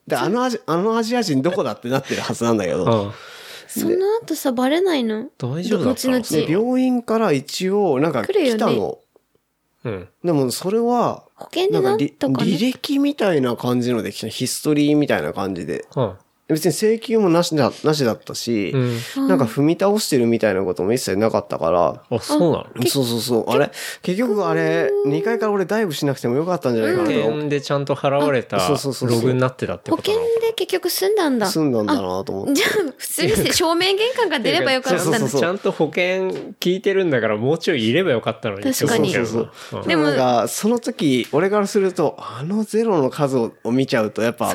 で、あのアジ、あのアジア人どこだってなってるはずなんだけど。うん。その後さ、バレないの？大丈夫だった？病院から一応、なんか来たの。うん。でも、それは、保険でなんな？んかりとかね。履歴みたいな感じので来た。ヒストリーみたいな感じで。うん。別に請求もなしだ、なしだったし、うん。なんか踏み倒してるみたいなことも一切なかったから、あ、そうなの？そうそうそう。あれ？結局あれ、2階から俺ダイブしなくてもよかったんじゃないかなと。保険でちゃんと払われたあそうそうそうそう。ログになってたって保険ことなので結局済んだんだ。て済んだんだなと思って。じゃあ、普通にして正面玄関が出ればよかったのそうそうそう。ちゃんと保険聞いてるんだからもうちょいいればよかったのに。って思うけどそうなう。ん。でもなんか、その時、俺からすると、あのゼロの数を見ちゃうと、やっぱ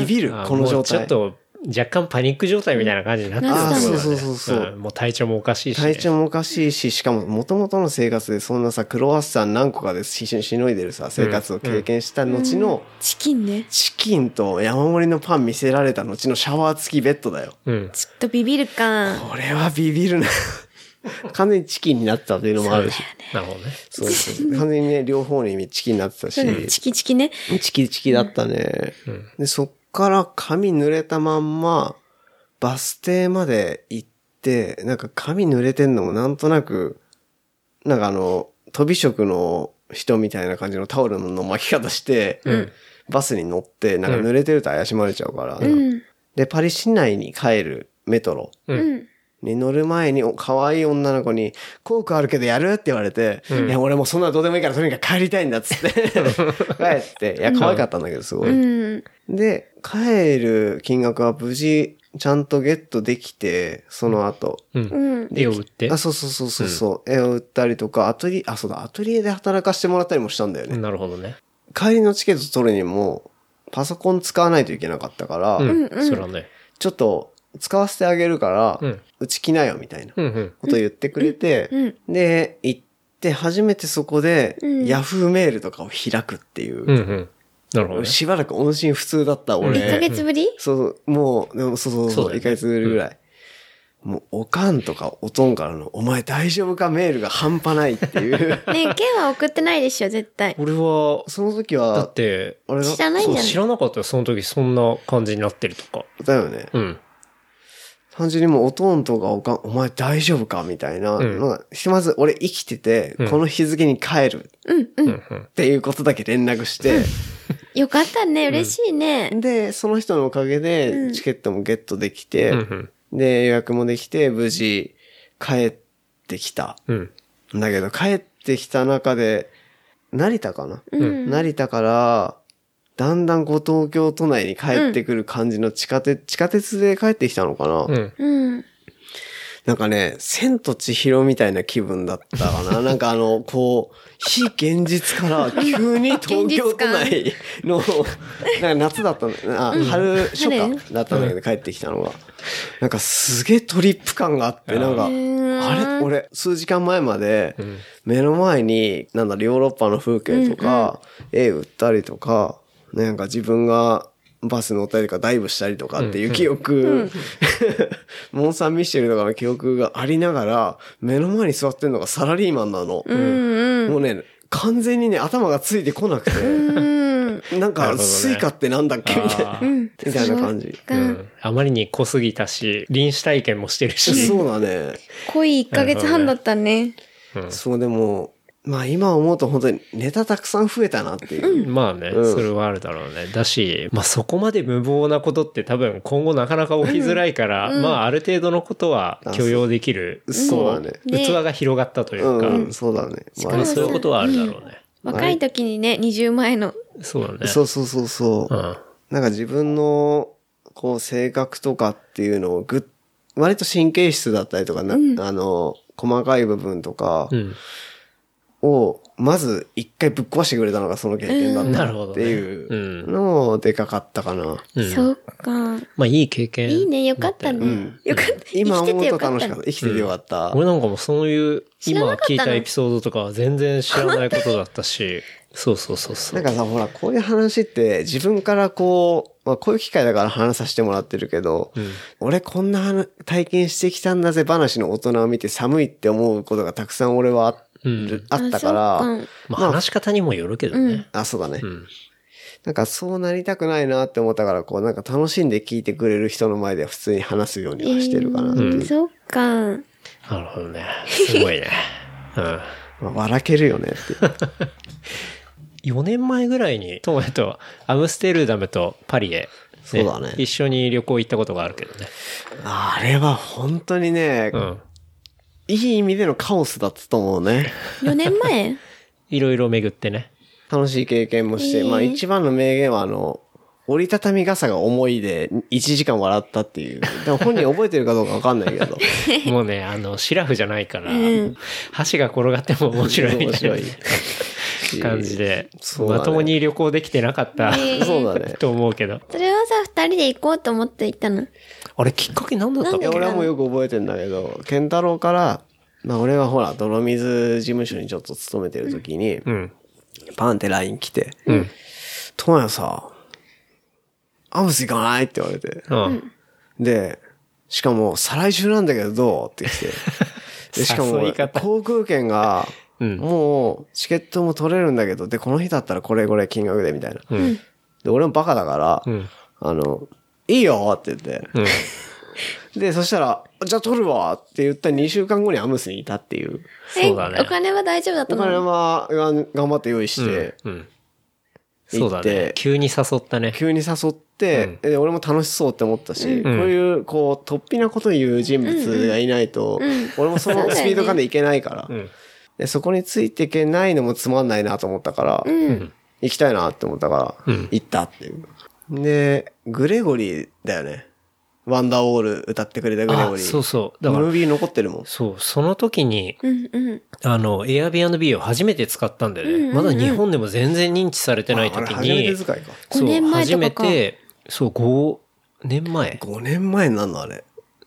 ビビる、あこの状態。もうちょっと若干パニック状態みたいな感じになってるってことだねあそうそうそうそううんもう体調もおかしいしね、体調もおかしいし、しかも元々の生活でそんなさ、クロワッサン何個かでししのいでるさ、生活を経験した後の、チキンね。チキンと山盛りのパン見せられた後のシャワー付きベッドだよ。うん。ちょっとビビるか。これはビビるね。完全にチキンになってたというのもあるし。なるほどね。そうそう。完全にね、両方にチキンになってたし、うんチキチキね。チキチキだったね。で、そっから髪濡れたまんま、バス停まで行って、なんか髪濡れてんのもなんとなく、なんかあの、飛び職の人みたいな感じのタオルの巻き方して、バスに乗って、なんか濡れてると怪しまれちゃうから、うん。で、パリ市内に帰るメトロうん。に乗る前に、お可愛い女の子に、コークあるけどやるって言われて、いや、俺もうそんなのどうでもいいからとにかく帰りたいんだっつって、帰って、いや、可愛かったんだけど、すごい。うん。で、帰る金額は無事、ちゃんとゲットできて、その後。うん。うん。絵を売って？あ、そうそうそうそうそう、絵を売ったりとか、アトリエ、あ、そうだ、アトリエで働かしてもらったりもしたんだよね。なるほどね。帰りのチケット取るにも、パソコン使わないといけなかったから、うん。それはね。ちょっと使わせてあげるから、うんうち来なよみたいなうんうん。ことを言ってくれて、うんで、行って初めてそこで、うんヤフーメールとかを開くっていう、うんうん。なるほどね。しばらく音信不通だった俺。1ヶ月ぶり？そう、もう、でもそうそうそうう、そだよね1ヶ月ぶりぐらい。もう、おかんとかおとんからの、お前大丈夫か？メールが半端ないっていう。ねえ、ケンは送ってないでしょ、絶対。俺は、その時だはっ、て、あれだ知らないんじゃない？知らなかったよ。その時そんな感じになってるとか。だよね。うん。単純にもうおとんとかおかん、お前大丈夫かみたいな。うんのがひとまず俺生きてて、うんこの日付に帰るうん、う。うんんうん。っていうことだけ連絡して、よかったね、嬉しいね。で、その人のおかげうでんチケットもゲットできて、うんで、予約もできて、無事帰ってきた。うん。うん。だけど、帰ってきた中で、成田かな、うん。成田から、だんだんこう東京都内に帰ってくる感じの地下鉄、地下鉄で帰ってきたのかな、うん。うん。なんかね、千と千尋みたいな気分だったかな。なんかあの、こう、非現実から急に東京都内の、なんか夏だったんだよね。あ、春、初春夏だったんだけど帰ってきたのが。なんかすげえトリップ感があって、なんか、んあれ？俺、数時間前までん、目の前に、なんだろ、ヨーロッパの風景とか、絵売ったりとか、なんか自分がバス乗ったりとかダイブしたりとかっていう記憶、モン・サン・ミッシェルとかの記憶がありながら、目の前に座ってるのがサラリーマンなの。もうね、完全にね、頭がついてこなくて、なんか、 Suica ってなんだっけ？みたいな、みたいな感じ。うん。あまりに濃すぎたし、臨死体験もしてるし。そうだね。濃い1ヶ月半だったね。そうでも、まあ今思うと本当にネタたくさん増えたなっていう。まあね、うんそれはあるだろうね。だし、まあそこまで無謀なことって多分今後なかなか起きづらいから、まあある程度のことは許容できる。そうだねこ器が広がったというか、うん、そうだね。まあまあそういうことはあるだろうね。若い時にね、20前の。そうだね。そうそうそうそう。うん。なんか自分の、こう、性格とかっていうのをぐっ、割と神経質だったりとかな、あの、細かい部分とかうん。を、まず一回ぶっ壊してくれたのがその経験だったなるほどねっていうのもでかかったかな。うんそうか。まあいい経験。いいね、よかったね。んよかった。今思うと楽しかった。生きててよかった。俺なんかもそういう、今聞いたエピソードとかは全然知らないことだったし、そうそうそうそう。なんかさ、ほら、こういう話って自分からこう、まあこういう機会だから話させてもらってるけど、俺こんな話体験してきたんだぜ話の大人を見て寒いって思うことがたくさん俺はあ,、うんあったから、まあ話し方にもよるけどね。あ、そうだね。んなんかそうなりたくないなって思ったから、こうなんか楽しんで聞いてくれる人の前では普通に話すようにはしてるかなっていう。そっか。なるほどね。すごいね。うん。まあ、笑けるよねっていう。4年前ぐらいに、トモヤとアムステルダムとパリへ、そうだね一緒に旅行行ったことがあるけどね。あれは本当にね、うん。いい意味でのカオスだったと思うね。4年前？いろいろ巡ってね。楽しい経験もして、えーまあ一番の名言はあの、折りたたみ傘が重いで1時間笑ったっていう。でも本人覚えてるかどうかわかんないけど。もうね、あの、シラフじゃないから、箸が転がっても面白いみたい面白いな 感じで、そうだねまともに旅行できてなかった、そうだね。と思うけど。それはさ、二人で行こうと思って行ったの？あれきっかけ何だったっけ？俺はもうよく覚えてんだけど、ケンタロウから、まあ俺はほら、泥水事務所にちょっと勤めてる時に、うん。パンって LINE 来て、うん。トモヤさ、アムス行かない？って言われて。うん。で、しかも、再来週なんだけどどう？って来て。で、しかも航空券が、うんもう、チケットも取れるんだけど、で、この日だったらこれこれ金額で、みたいな。うん。で、俺もバカだから、んあの、いいよって言って。うん。で、そしたら、じゃあ取るわって言った2週間後にアムスにいたっていう。そうだねえお金は大丈夫だったお金のはがん頑張って用意して、うん。そうだ行ってね。急に誘ったね。急に誘って、で俺も楽しそうって思ったし、んこういう、こう、突飛なこと言う人物がいないと、俺もその スピード感でいけないから、んで、そこについていけないのもつまんないなと思ったから、うん。行きたいなって思ったから、うん行ったっていう。で、グレゴリーだよね。ワンダーウォール歌ってくれたグレゴリー。あそうそうだからムービー残ってるもん。そう、その時に、うんうん。あの、Airbnb を初めて使ったんだよね。まだ日本でも全然認知されてない時ああれ初めてに、使いか。そう、5年前初とかかめて、そう、5年前5年前になんのあれ。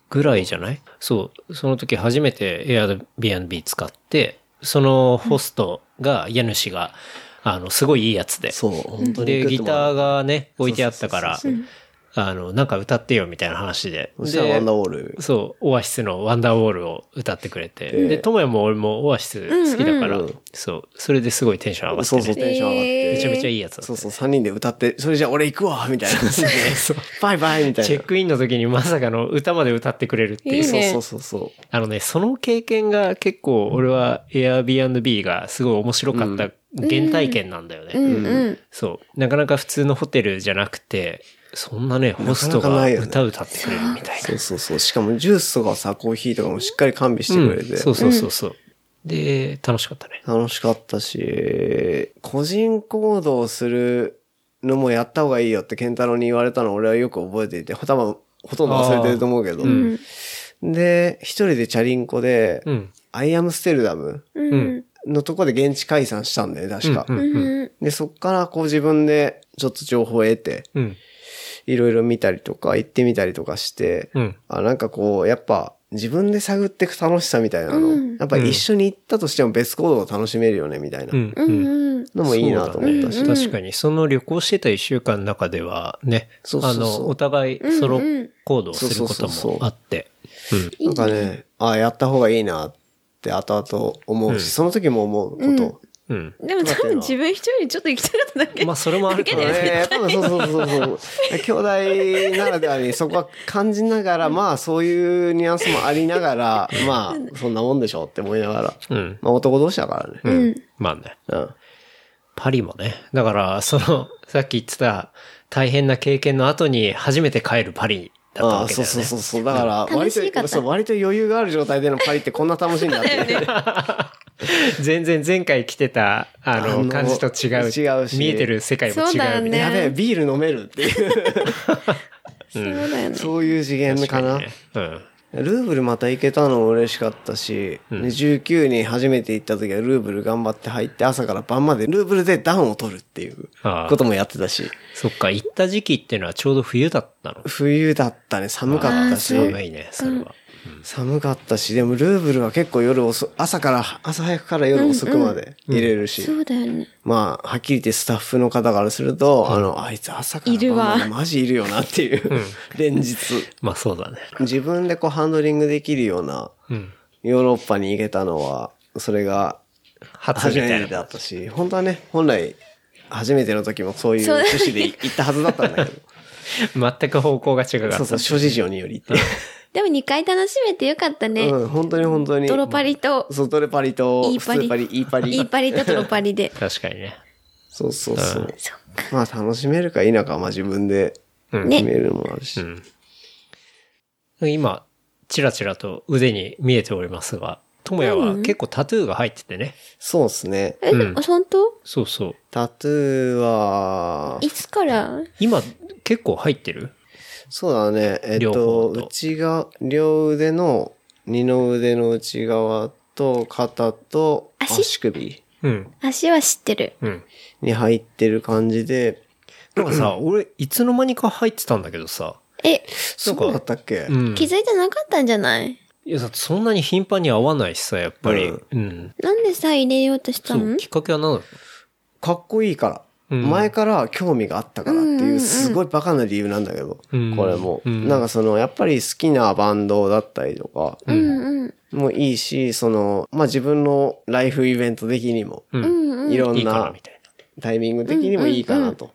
ぐらいじゃない？そう、その時初めて Airbnb 使って、そのホストが、家主が、あの、すごいいいやつで。そう、本当に。で、ギターが、がね、置いてあったから、あの、なんか歌ってよみたいな話で。そしたらワンダーでウォール。そう、オアシスのワンダーウォールを歌ってくれて。ええで、トモヤも俺もオアシス好きだから、うんうんそう、それですごいテンション上がって、ね。そうそう、テンション上がって。めちゃめちゃいいやつだったそうそう、3人で歌って、それじゃあ俺行くわみたいな。バイバイみたいな。チェックインの時にまさかの歌まで歌ってくれるっていう。いいねそうそうそうそあのね、その経験が結構俺は Airbnb がすごい面白かった原体験なんだよね。うんうん。そう。なかなか普通のホテルじゃなくて、そんなね、ホストが歌歌ってくれるみたいな。う。そうそうそう。しかもジュースとかさ、コーヒーとかもしっかり完備してくれて。うんそうそうそうそう。で、楽しかったね。楽しかったし、個人行動するのもやった方がいいよって健太郎に言われたのを俺はよく覚えていて、多分ほとんど忘れてると思うけど。んで、一人でチャリンコで、うん。アイアムステルダムうん。のとこで現地解散したんだよね、確か。で、そっからこう自分でちょっと情報を得て、うん。いろいろ見たりとか、行ってみたりとかして、うん。あ、なんかこう、やっぱ、自分で探っていく楽しさみたいなの、うんやっぱり一緒に行ったとしても別行動を楽しめるよね、みたいなうん。うんうん。のもいいなと思ったし。確かに、その旅行してた一週間の中ではね、そうそうそうあの、お互いソロ行動することもあって。うん。なんかね、ああ、やった方がいいなって後々思うし、その時も思うこと。うん。でも多分自分一人でちょっと行きたかっただけ。まあ、それもあるけらね。えー、多分そうそうそうそう。兄弟ならではにそこは感じながら、まあそういうニュアンスもありながら、まあそんなもんでしょうって思いながら。うん。まあ男同士だからね。うん。まあね。うん。パリもね。だから、その、さっき言ってた大変な経験の後に初めて帰るパリだったああ、わけだよね。そうそうそうそう。だから、割楽しかそう、割と余裕がある状態でのパリってこんな楽しいんだって。全然前回来てた、ああの、の感じと違うし、違うし見えてる世界も違うみたいな。そうねやべえ、ビール飲めるっていう、そうだよね。そういう次元かな。ねうん。ルーブルまた行けたのも嬉しかったし、で19に初めて行った時はルーブル頑張って入って朝から晩までルーブルで暖を取るっていうこともやってたし、そっか、行った時期っていうのはちょうど冬だったの。冬だったね、寒かったし、寒いね、それは。寒かったし、でもルーブルは結構夜遅、朝から、朝早くから夜遅くまで入れるし、そうだよね。まあ、はっきり言ってスタッフの方からすると、あの、あいつ朝からいるわ晩までマジいるよなっていう、連日。まあそうだね。自分でこうハンドリングできるような、うん。ヨーロッパに行けたのは、それが初。めてだったし、本当はね、本来、初めての時もそういう趣旨で行ったはずだったんだけど、全く方向が違かった。そうそう、諸事情によりって。でも2回楽しめてよかったね。うん、本当に本当に。ドロパリと、そう、ドレパリと、いいパリ普通パリ、いいパリ。いいパリとドロパリで。確かにね。そうそうそう。まあ楽しめるか否かはまあ自分でうん決めるのもあるし。今、ちらちらと腕に見えておりますが、ともやは結構タトゥーが入っててね。そうですね。え、あ本当？そうそう。タトゥーは、いつから？今、結構入ってる？そうだね。えっ両と、内側、両腕の、二の腕の内側と肩と足？足首うん。足は知ってる。うん。に入ってる感じで、なんかさ、俺、いつの間にか入ってたんだけどさ。え、そうだったっけ？うん。気づいてなかったんじゃない？いや、だってそんなに頻繁に会わないしさ、やっぱり。うんうん。なんでさ、入れようとしたの？きっかけは何だかっこいいから。うん。前から興味があったからっていう、すごいバカな理由なんだけど、うん。これも。うん。なんかその、やっぱり好きなバンドだったりとか。もいいし、その、まあ、自分のライフイベント的にも。いろんな、なみたいタイミング的にもいいかなと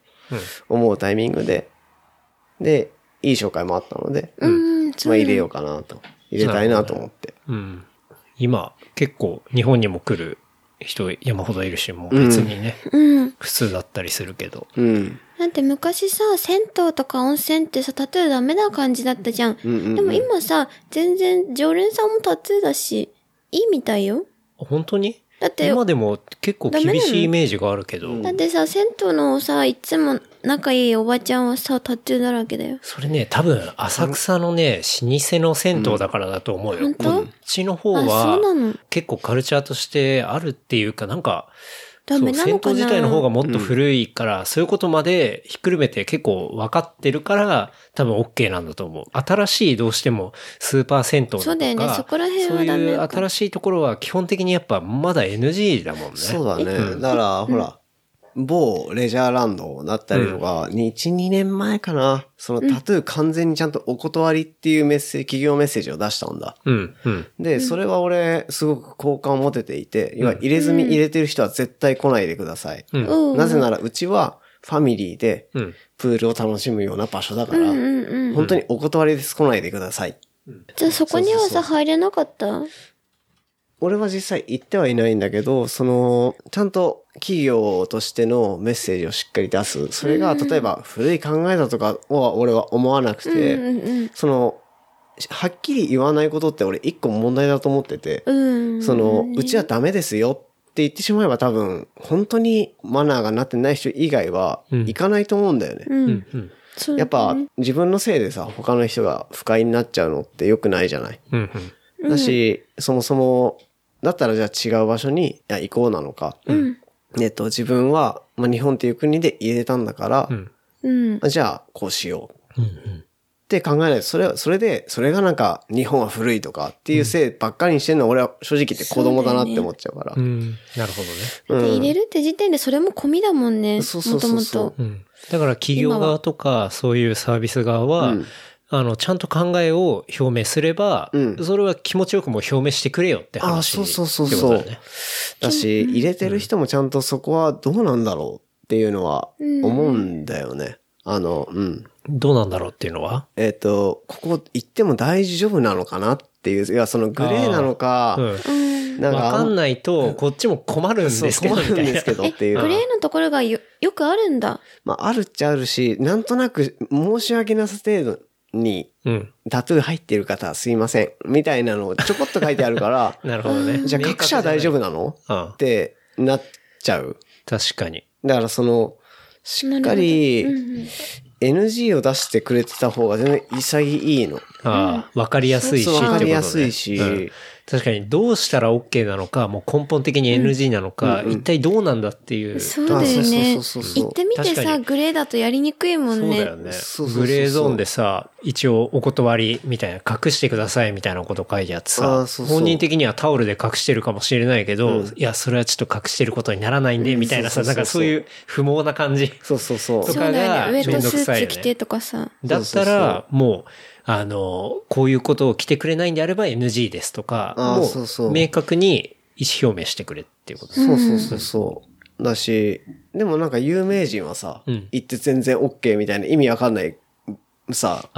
思うタイミングで、で、いい紹介もあったので、うん、まあ、入れようかなと。入れたいなと思って。今、結構、日本にも来る人山ほどいるし、もう別にね、うん。普通だったりするけど。うん。だって昔さ、銭湯とか温泉ってさ、タトゥーダメな感じだったじゃん。うんうんうんでも今さ、全然常連さんもタトゥーだし、いいみたいよ。本当に？だって今でも結構厳しいイメージがあるけど、だってさ、銭湯のさ、いつも仲いいおばちゃんはさ、タトゥーだらけだよ。それね、多分、浅草のね、老舗の銭湯だからだと思うよ。本当？こっちの方は、の？結構カルチャーとしてあるっていうか、なんか、ダメなそうのかな？銭湯自体の方がもっと古いから、そういうことまでひっくるめて結構分かってるから、多分 OK なんだと思う。新しいどうしてもスーパー銭湯だとか、そうだよねそこら辺はダメそういうか新しいところは基本的にやっぱまだ NG だもんね。そうだね。だから、ほら、某レジャーランドだったりとか、に1、2年前かな。そのタトゥー完全にちゃんとお断りっていうメッセージ、企業メッセージを出したんだ。うん、うん。で、それは俺、すごく好感を持てていて、要は入れ墨入れてる人は絶対来ないでください。うんうん。なぜなら、うちはファミリーでうん。プールを楽しむような場所だから、うんうんうん。本当にお断りです、来ないでください。じゃあそこにはさ、入れなかった？俺は実際行ってはいないんだけど、その、ちゃんと企業としてのメッセージをしっかり出す。それが、例えば古い考えだとかは俺は思わなくて、うんうんその、はっきり言わないことって俺一個問題だと思ってて、うん。その、うちはダメですよって言ってしまえば多分、本当にマナーがなってない人以外は、うん行かないと思うんだよね。やっぱ、自分のせいでさ、他の人が不快になっちゃうのって良くないじゃない。うん。だし、そもそも、だったらじゃあ違う場所にいや行こうなのか。うん。えっと、自分は、まあ、日本っていう国で入れたんだから、うん。うん。じゃあ、こうしよう。うん。って考えないと、それは、それで、それがなんか、日本は古いとかっていうせいばっかりにしてんのは、俺は正直言って子供だなって思っちゃうから。うん。なるほどね。で入れるって時点でそれも込みだもんね。そうそうもともそうそうと。うん。だから企業側とか、そういうサービス側は、うんあの、ちゃんと考えを表明すれば、うんそれは気持ちよくもう表明してくれよって話あそうそうそうそうだよね。だし、入れてる人もちゃんとそこはどうなんだろうっていうのは思うんだよね。あの、うん。どうなんだろうっていうのは？えっ、と、ここ行っても大丈夫なのかなっていう、いや、そのグレーなのか、うん。なんか、わかんないと、こっちも困るんですけど、困みたいなるんですけどっていう。グレーのところがよ、よくあるんだ。まあ、あるっちゃあるし、なんとなく申し訳なさ程度にうん。タトゥー入ってる方すいません。みたいなのをちょこっと書いてあるから、なるほどね。じゃあ各社大丈夫ななのうんってなっちゃう。確かに。だからその、しっかり NG を出してくれてた方が全然潔いの。ああ、わかりやすいし、わかりやすいしうん確かにどうしたら OK なのか、もう根本的に NG なのか、一体どうなんだっていう。そうだよね。行ってみてさ、グレーだとやりにくいもんね。そうだよねグレーゾーンでさ、一応お断りみたいな、隠してくださいみたいなこと書いてあってあさー、そうそう本人的にはタオルで隠してるかもしれないけど、いや、それはちょっと隠してることにならないんで、みたいなさ、なんかそういう不毛な感じ。そうそうそう。とかそうだよがね。ウェットスめんどくさいよねーツ着てとかさ。だったら、もう、あの、こういうことを着てくれないんであれば NG ですとか、もそう明確に意思表明してくれっていうこと。そうそうそうそう。だし、でもなんか有名人はさ、うん行って全然 OK みたいな意味わかんないさ、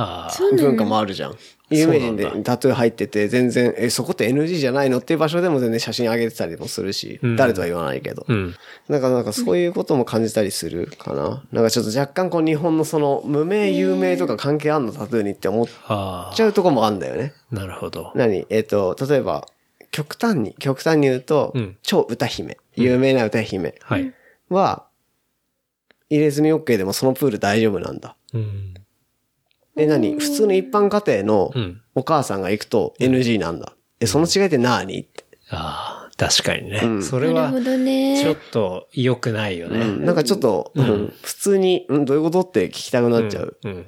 文化もあるじゃん。有名人でタトゥー入ってて全然、え、そこって NG じゃないの？っていう場所でも全然写真上げてたりもするし、うん誰とは言わないけど。うん。なんかなんかそういうことも感じたりするかな？なんかちょっと若干こう日本のその無名有名とか関係あんの？タトゥーにって思っあちゃうとこもあんだよね。あ、なるほど。何？えっ、と、例えば、極端に、極端に言うと、うん超歌姫、有名な歌姫はい。は、入れ墨 OK でもそのプール大丈夫なんだ。うん。え、何？普通の一般家庭のうんお母さんが行くと NG なんだ。え、その違いって何？って。ああ、確かにね。うんそれは。ちょっと良くないよね。うんなんかちょっと、うん普通に、うん、どういうことって聞きたくなっちゃう。うん。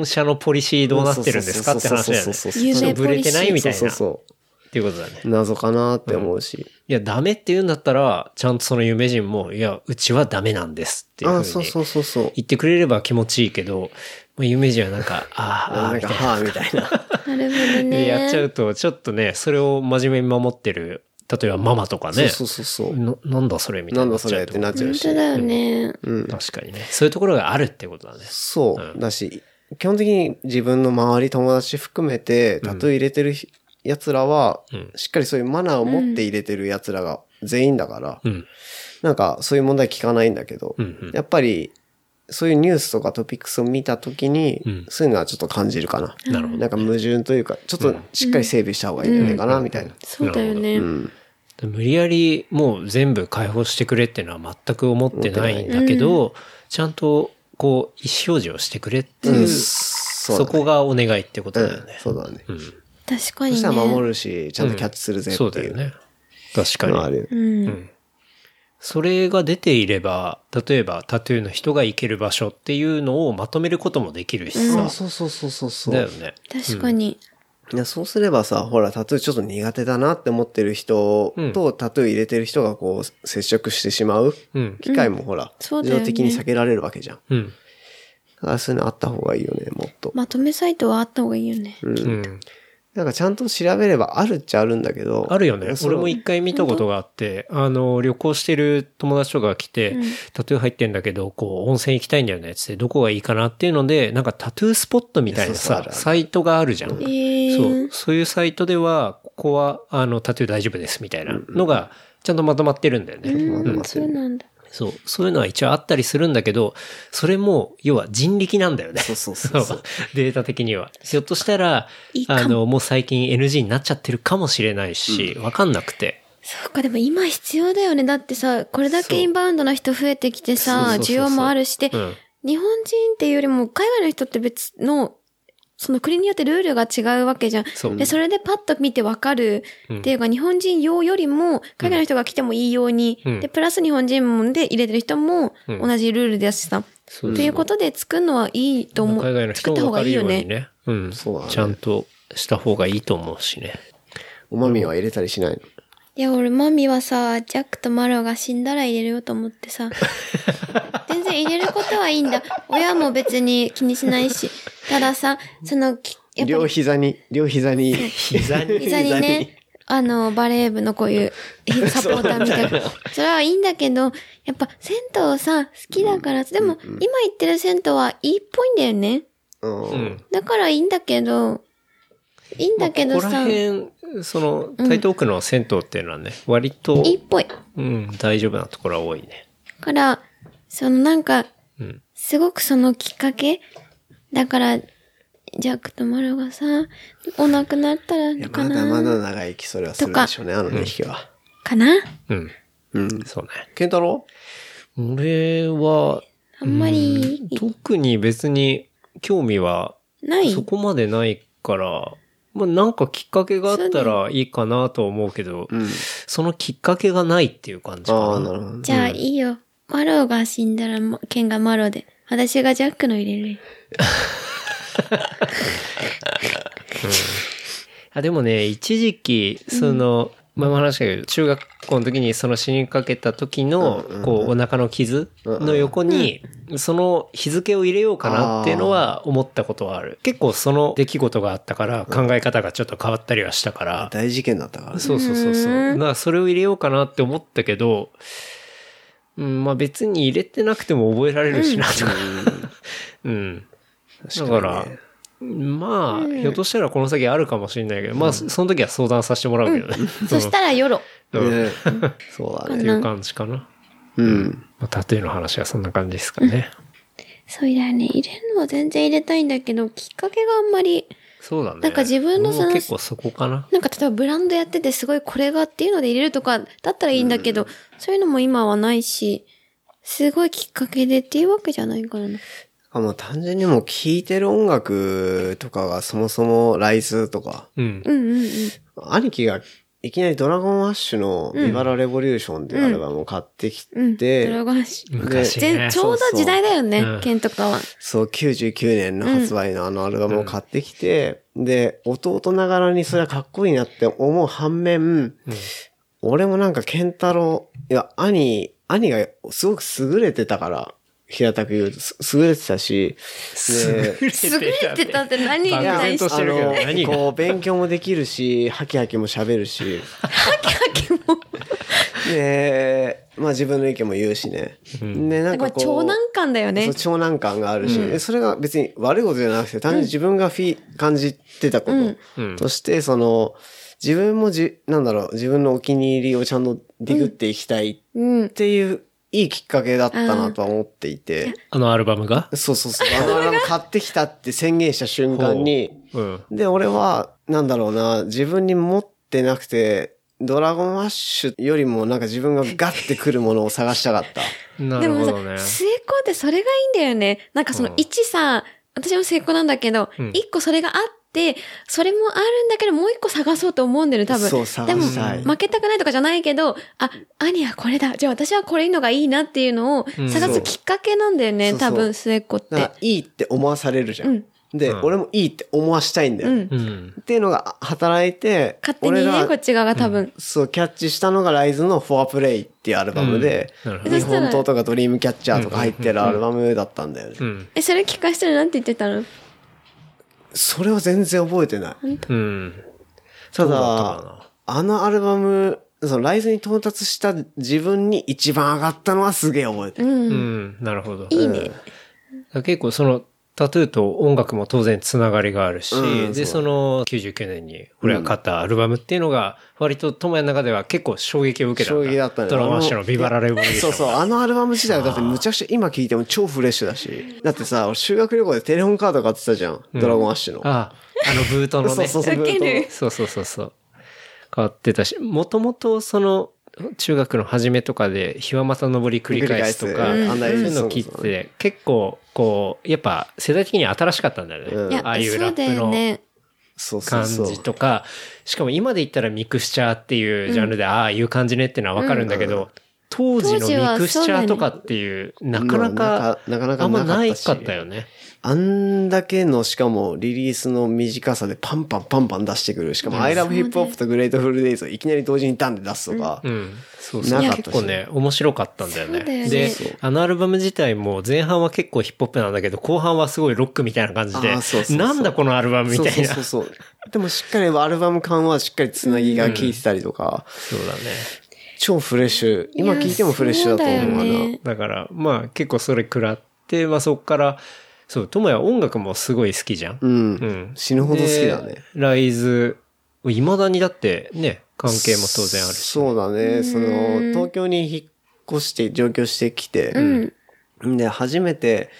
御社のポリシーどうなってるんですかって話だよね。そうブレてないみたいな。そうそうっそていうことだね。う。謎かなって思うし。いや、ダメって言うんだったら、ちゃんとその有名人も、いや、うちはダメなんですっていうふうあ、にそうそうそうそう。言ってくれれば気持ちいいけど、まあ有名人はなんか、ああ、ああ、なんか、みたいな。はぁ、みたいな。なるほどね。でやっちゃうと、ちょっとね、それを真面目に守ってる、例えばママとかね。そうそうそうそう。ななんだそれみたいなんな。だそれってなっちゃうし本当。だよね。確かにね。そういうところがあるってことだね。そう。だし、基本的に自分の周り、友達含めて、タトゥー入れてる奴らは、んしっかりそういうマナーを持って入れてる奴らが全員だから、うん。なんかそういう問題聞かないんだけど、うんうんやっぱり、そういうニュースとかトピックスを見たときに、うんそういうのはちょっと感じるかな。なるほど。なんか矛盾というか、ちょっとしっかり整備した方がいいんじゃないかな、みたいな。そうだよね。うん。無理やりもう全部解放してくれっていうのは全く思ってないんだけど、ちゃんとこう意思表示をしてくれっていう、そこがお願いってことうんだよね。そうだね。うん。確かにね。そしたら守るし、ちゃんとキャッチするぜっていう。そうだよね。確かに。のはあるよ。うん。それが出ていれば、例えばタトゥーの人が行ける場所っていうのをまとめることもできるしさ。あそうそうそうそうそう。だよね。確かに。いや、そうすればさ、ほら、タトゥーちょっと苦手だなって思ってる人と、タトゥー入れてる人がこう、接触してしまううん。機会もほら、自動的に避けられるわけじゃん。うん。だからそういうのあった方がいいよね、もっと。まとめサイトはあった方がいいよね。うん。なんかちゃんと調べればあるっちゃあるんだけど。あるよね。俺も一回見たことがあって、あの、旅行してる友達とかが来て、タトゥー入ってんだけど、こう、温泉行きたいんだよね、つって、どこがいいかなっていうので、なんかタトゥースポットみたいなさサイトがあるじゃん。えーそう。そういうサイトでは、ここは、あの、タトゥー大丈夫です、みたいなのが、ちゃんとまとまってるんだよね。うん、そうなんだ。そう。そういうのは一応あったりするんだけど、それも、要は人力なんだよね。そうそうそうそう データ的には。ひょっとしたらいい、かもあの、もう最近 NG になっちゃってるかもしれないし、わかんなくて。そうか、でも今必要だよね。だってさ、これだけインバウンドの人増えてきてさ、そうそうそうそう需要もあるし、で、うん。日本人っていうよりも海外の人って別の、その国によってルールが違うわけじゃん。そうで、それでパッと見てわかるっていうか、日本人用よりも、海外の人が来てもいいように、うんで、プラス日本人もで入れてる人もうん同じルールだしさ、ということで作るのはいいと思う。海外の人作った方がいいよね。ね。うん。そうだねちゃんとした方がいいと思うしね。おまみは入れたりしないの？いや、俺、マミはさ、ジャックとマロが死んだら入れるよと思ってさ。全然入れることはいいんだ。親も別に気にしないし。たださ、その、きやっぱ両り膝に、両膝に。膝に？膝にね、あの、バレー部のこういう サポーターみたいな。それはいいんだけど、やっぱ銭湯さ、好きだから、でも、今行ってる銭湯はいいっぽいんだよね。うんうん。だからいいんだけど、いいんだけどここらさ、辺、その、台東区の銭湯っていうのはね、割と、いいっぽい。うん、大丈夫なところは多いね。から、そのなんか、うん。すごくそのきっかけ？だから、ジャックとマロがさ、お亡くなったらかな？まだまだ長生きそれはするでしょうね、あの2匹は。かな？うん。うん。そうね。ケンタロ俺は、あんまり、特に別に興味はない？そこまでないから、まあなんかきっかけがあったらいいかなとは思うけど、うん。そのきっかけがないっていう感じかな。ああ、な。じゃあいいよ。マロが死んだら、まケンがマロで。私がジャックの入れるよ。あでもね、一時期、その、前も話したけど、中学校の時にその死にかけた時の、こう、お腹の傷の横に、その日付を入れようかなっていうのは思ったことはある。結構その出来事があったから、考え方がちょっと変わったりはしたから、大事件だったからね。そうそうそうそう。だからそれを入れようかなって思ったけど、うん、まあ別に入れてなくても覚えられるしなとか。うん。だから、まあ、ひょっとしたらこの先あるかもしれないけど、まあ、その時は相談させてもらうけどね。そしたらヨロ。うんね そうだね。っていう感じかな。うん。まあ、タトゥーの話はそんな感じですかね。そうだよね。入れるのは全然入れたいんだけど、きっかけがあんまり、そうだね。なんか自分のその結構そこかな。なんか例えばブランドやっててすごいこれがっていうので入れるとかだったらいいんだけど、そういうのも今はないし、すごいきっかけでっていうわけじゃないからな。あもう単純にもう聴いてる音楽とかがそもそもライズとか、うん。うんうんうん。兄貴がいきなりドラゴンアッシュのビバラレボリューションっていうアルバムを買ってきうん。て、ドラゴンアッシュ。昔ね全ちょうど時代だよねケンとかは。そう、99年の発売のあのアルバムを買ってきて、で、弟ながらにそれはかっこいいなって思う反面、俺もなんかケンタロウ、いや、兄、兄がすごく優れてたから、平たく言うと、す優れてたし、で、優れてたって何に対して？としてるけど、何が。こう、勉強もできるし、ハキハキも喋るし、で、まあ自分の意見も言うしね。で、なんまあかこう。長男感だよねそう。長男感があるし、でそれが別に悪いことじゃなくて、単純に自分がフィ、感じてたこととして、その、自分もじ、なんだろう、自分のお気に入りをちゃんとディグっていきたいっうん。ていう、いいきっかけだったなとは思っていて、あのアルバムが？そうそうそう、あ のアルバム買ってきたって宣言した瞬間に、うん。で、俺は、なんだろうな、自分に持ってなくて、ドラゴンアッシュよりもなんか自分がガッてくるものを探したかった。なでもさるほどね。成功ってそれがいいんだよね。なんかそのうん1さ、私も成功なんだけど、うん1個それがあって、それもあるんだけど、もう1個探そうと思うんだよね、多分。そう探でも、したい負けたくないとかじゃないけど、あ、兄はこれだ。じゃあ私はこれいいのがいいなっていうのをん探すきっかけなんだよね、そうそう多分、末っ子って。いいって思わされるじゃん。うんで、うん俺もいいって思わしたいんだよ。うん。うん。っていうのが働いて、勝手にね、こっち側が多分。そう、キャッチしたのがライズのフォアプレイっていうアルバムで、うん日本刀とかドリームキャッチャーとか入ってるアルバムだったんだよね。うん。え、それ聞かしたらなんて言ってたの？それは全然覚えてない。うん。ただあのアルバム、そのライズに到達した自分に一番上がったのはすげえ覚えてる。うん。うん。なるほど。いいね。結構そのタトゥーと音楽も当然つながりがあるし、うんで、その99年に俺が買ったアルバムっていうのが、割と友也の中では結構衝撃を受けた。衝撃だったねドラマッシュのビバラレボリューション。そうそう、あのアルバム自体はだってむちゃくちゃ今聴いても超フレッシュだし。だってさ、俺修学旅行でテレホンカード買ってたじゃん。ドラゴンアッシュの。あ、あのブートのね。そうそうそう。そうそうそうそう。変わってたし、もともとその、中学の初めとかで、日はまた登り繰り返すとか、そういうの聞いてて、結構、こう、やっぱ世代的に新しかったんだよね。ああいうそうだラップの感。じとか、しかも今で言ったらミクスチャーっていうジャンルで、ああいう感じねっていうのはわかるんだけど、当時のミクスチャーとかっていう、なかなか、なかなかあんまないしかったよね。あんだけの、しかもリリースの短さでパンパンパンパン出してくる。しかも、I love hip hop と Grateful Days をいきなり同時にダンで出すとか。うん。そうそう。結構ね、面白かったんだよね。であのアルバム自体も前半は結構ヒップホップなんだけど、後半はすごいロックみたいな感じでなんだこのアルバムみたいな。そうそうそう。でもしっかりアルバム感はしっかりつなぎが効いてたりとか、そうだね。超フレッシュ。今聞いてもフレッシュだと思うわな。だだから、まあ結構それ食らって、まあそっから、そう、ともや音楽もすごい好きじゃん。うん。うん。死ぬほど好きだね。で。ライズ、未だにだってね、関係も当然あるし。そうだね。その、東京に引っ越して上京してきて、うん。で、初めて、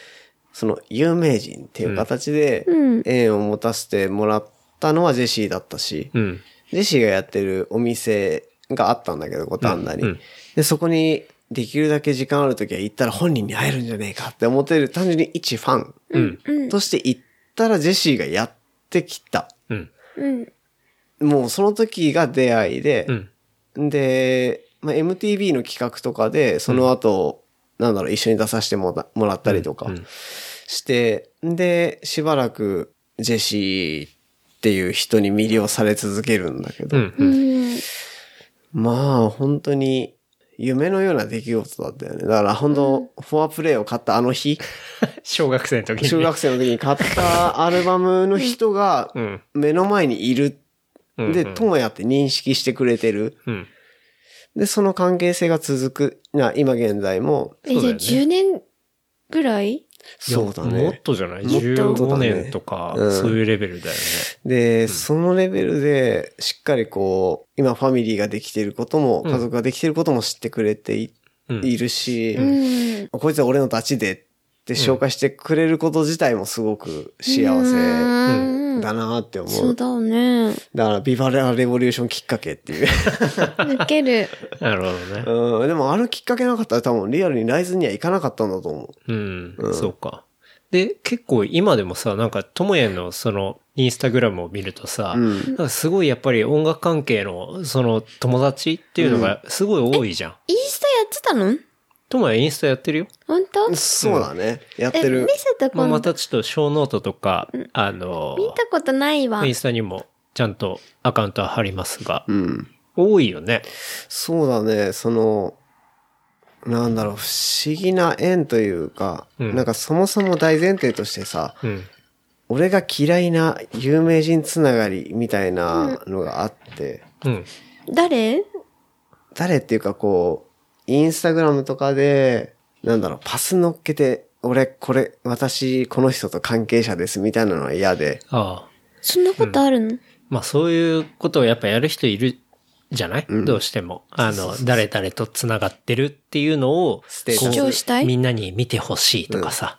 その、有名人っていう形でうん、縁を持たせてもらったのはジェシーだったし、うん。ジェシーがやってるお店があったんだけど、五反田に。うんうんで、そこに、できるだけ時間あるときは行ったら本人に会えるんじゃねえかって思ってる、単純に一ファンうん。うん。として行ったらジェシーがやってきた。うん。うん。もうその時が出会いで、うん。で、まあ、MTV の企画とかで、その後、なんだろう、一緒に出させてもらもらったりとかうんして、で、しばらくジェシーっていう人に魅了され続けるんだけど、うん。ううん。ん。まあ、本当に夢のような出来事だったよね。だから本当、フォアプレイを買ったあの日、小学生の時に。中学生の時に買ったアルバムの人がうん。目の前にいる。うん。で、ともやって認識してくれてる。うん。で、その関係性が続く。な、今現在も。え、じゃあそうだよね10年ぐらいそうだもっね。とじゃない？もっと ?15 年とか、うんそういうレベルだよね。で、そのレベルで、しっかりこう、今ファミリーができていることも、うん家族ができていることも知ってくれてい,、うんるし、うん。こいつは俺のダチでって紹介してくれること自体もすごく幸せうんだなって思う。そうだね。だから、ビバラレボリューションきっかけっていう。抜ける。なるほどね。うん、でもあのきっかけなかったら多分リアルにライズには行かなかったんだと思うん、うんそうか。で、結構今でもさ、なんか、ともやのその、インスタグラムを見るとさ、う。うん。なんかすごいやっぱり音楽関係の、その、友達っていうのがすごい多いじゃん。インスタやってたの？ともやインスタやってるよ。本当？そうだね。やっえ、てる見。せてまあ、今度。またちょっと小ノートとか、あの、見たことないわイン。スタにもちゃんとアカウントは貼りますが、うん。多いよね。そうだね、その、なんだろう、不思議な縁というか、うんなんかそもそも大前提としてさ、うん。俺が嫌いな有名人つながりみたいなのがあって、うん。誰？誰っていうかこう、インスタグラムとかで、なんだろう、パス乗っけて、俺、これ、私、この人と関係者ですみたいなのは嫌で、ああ。そんなことあるの？まあそういうことをやっぱやる人いるじゃない、どうしても。あの、誰々と繋がってるっていうのを、主張したい？みんなに見てほしいとかさ。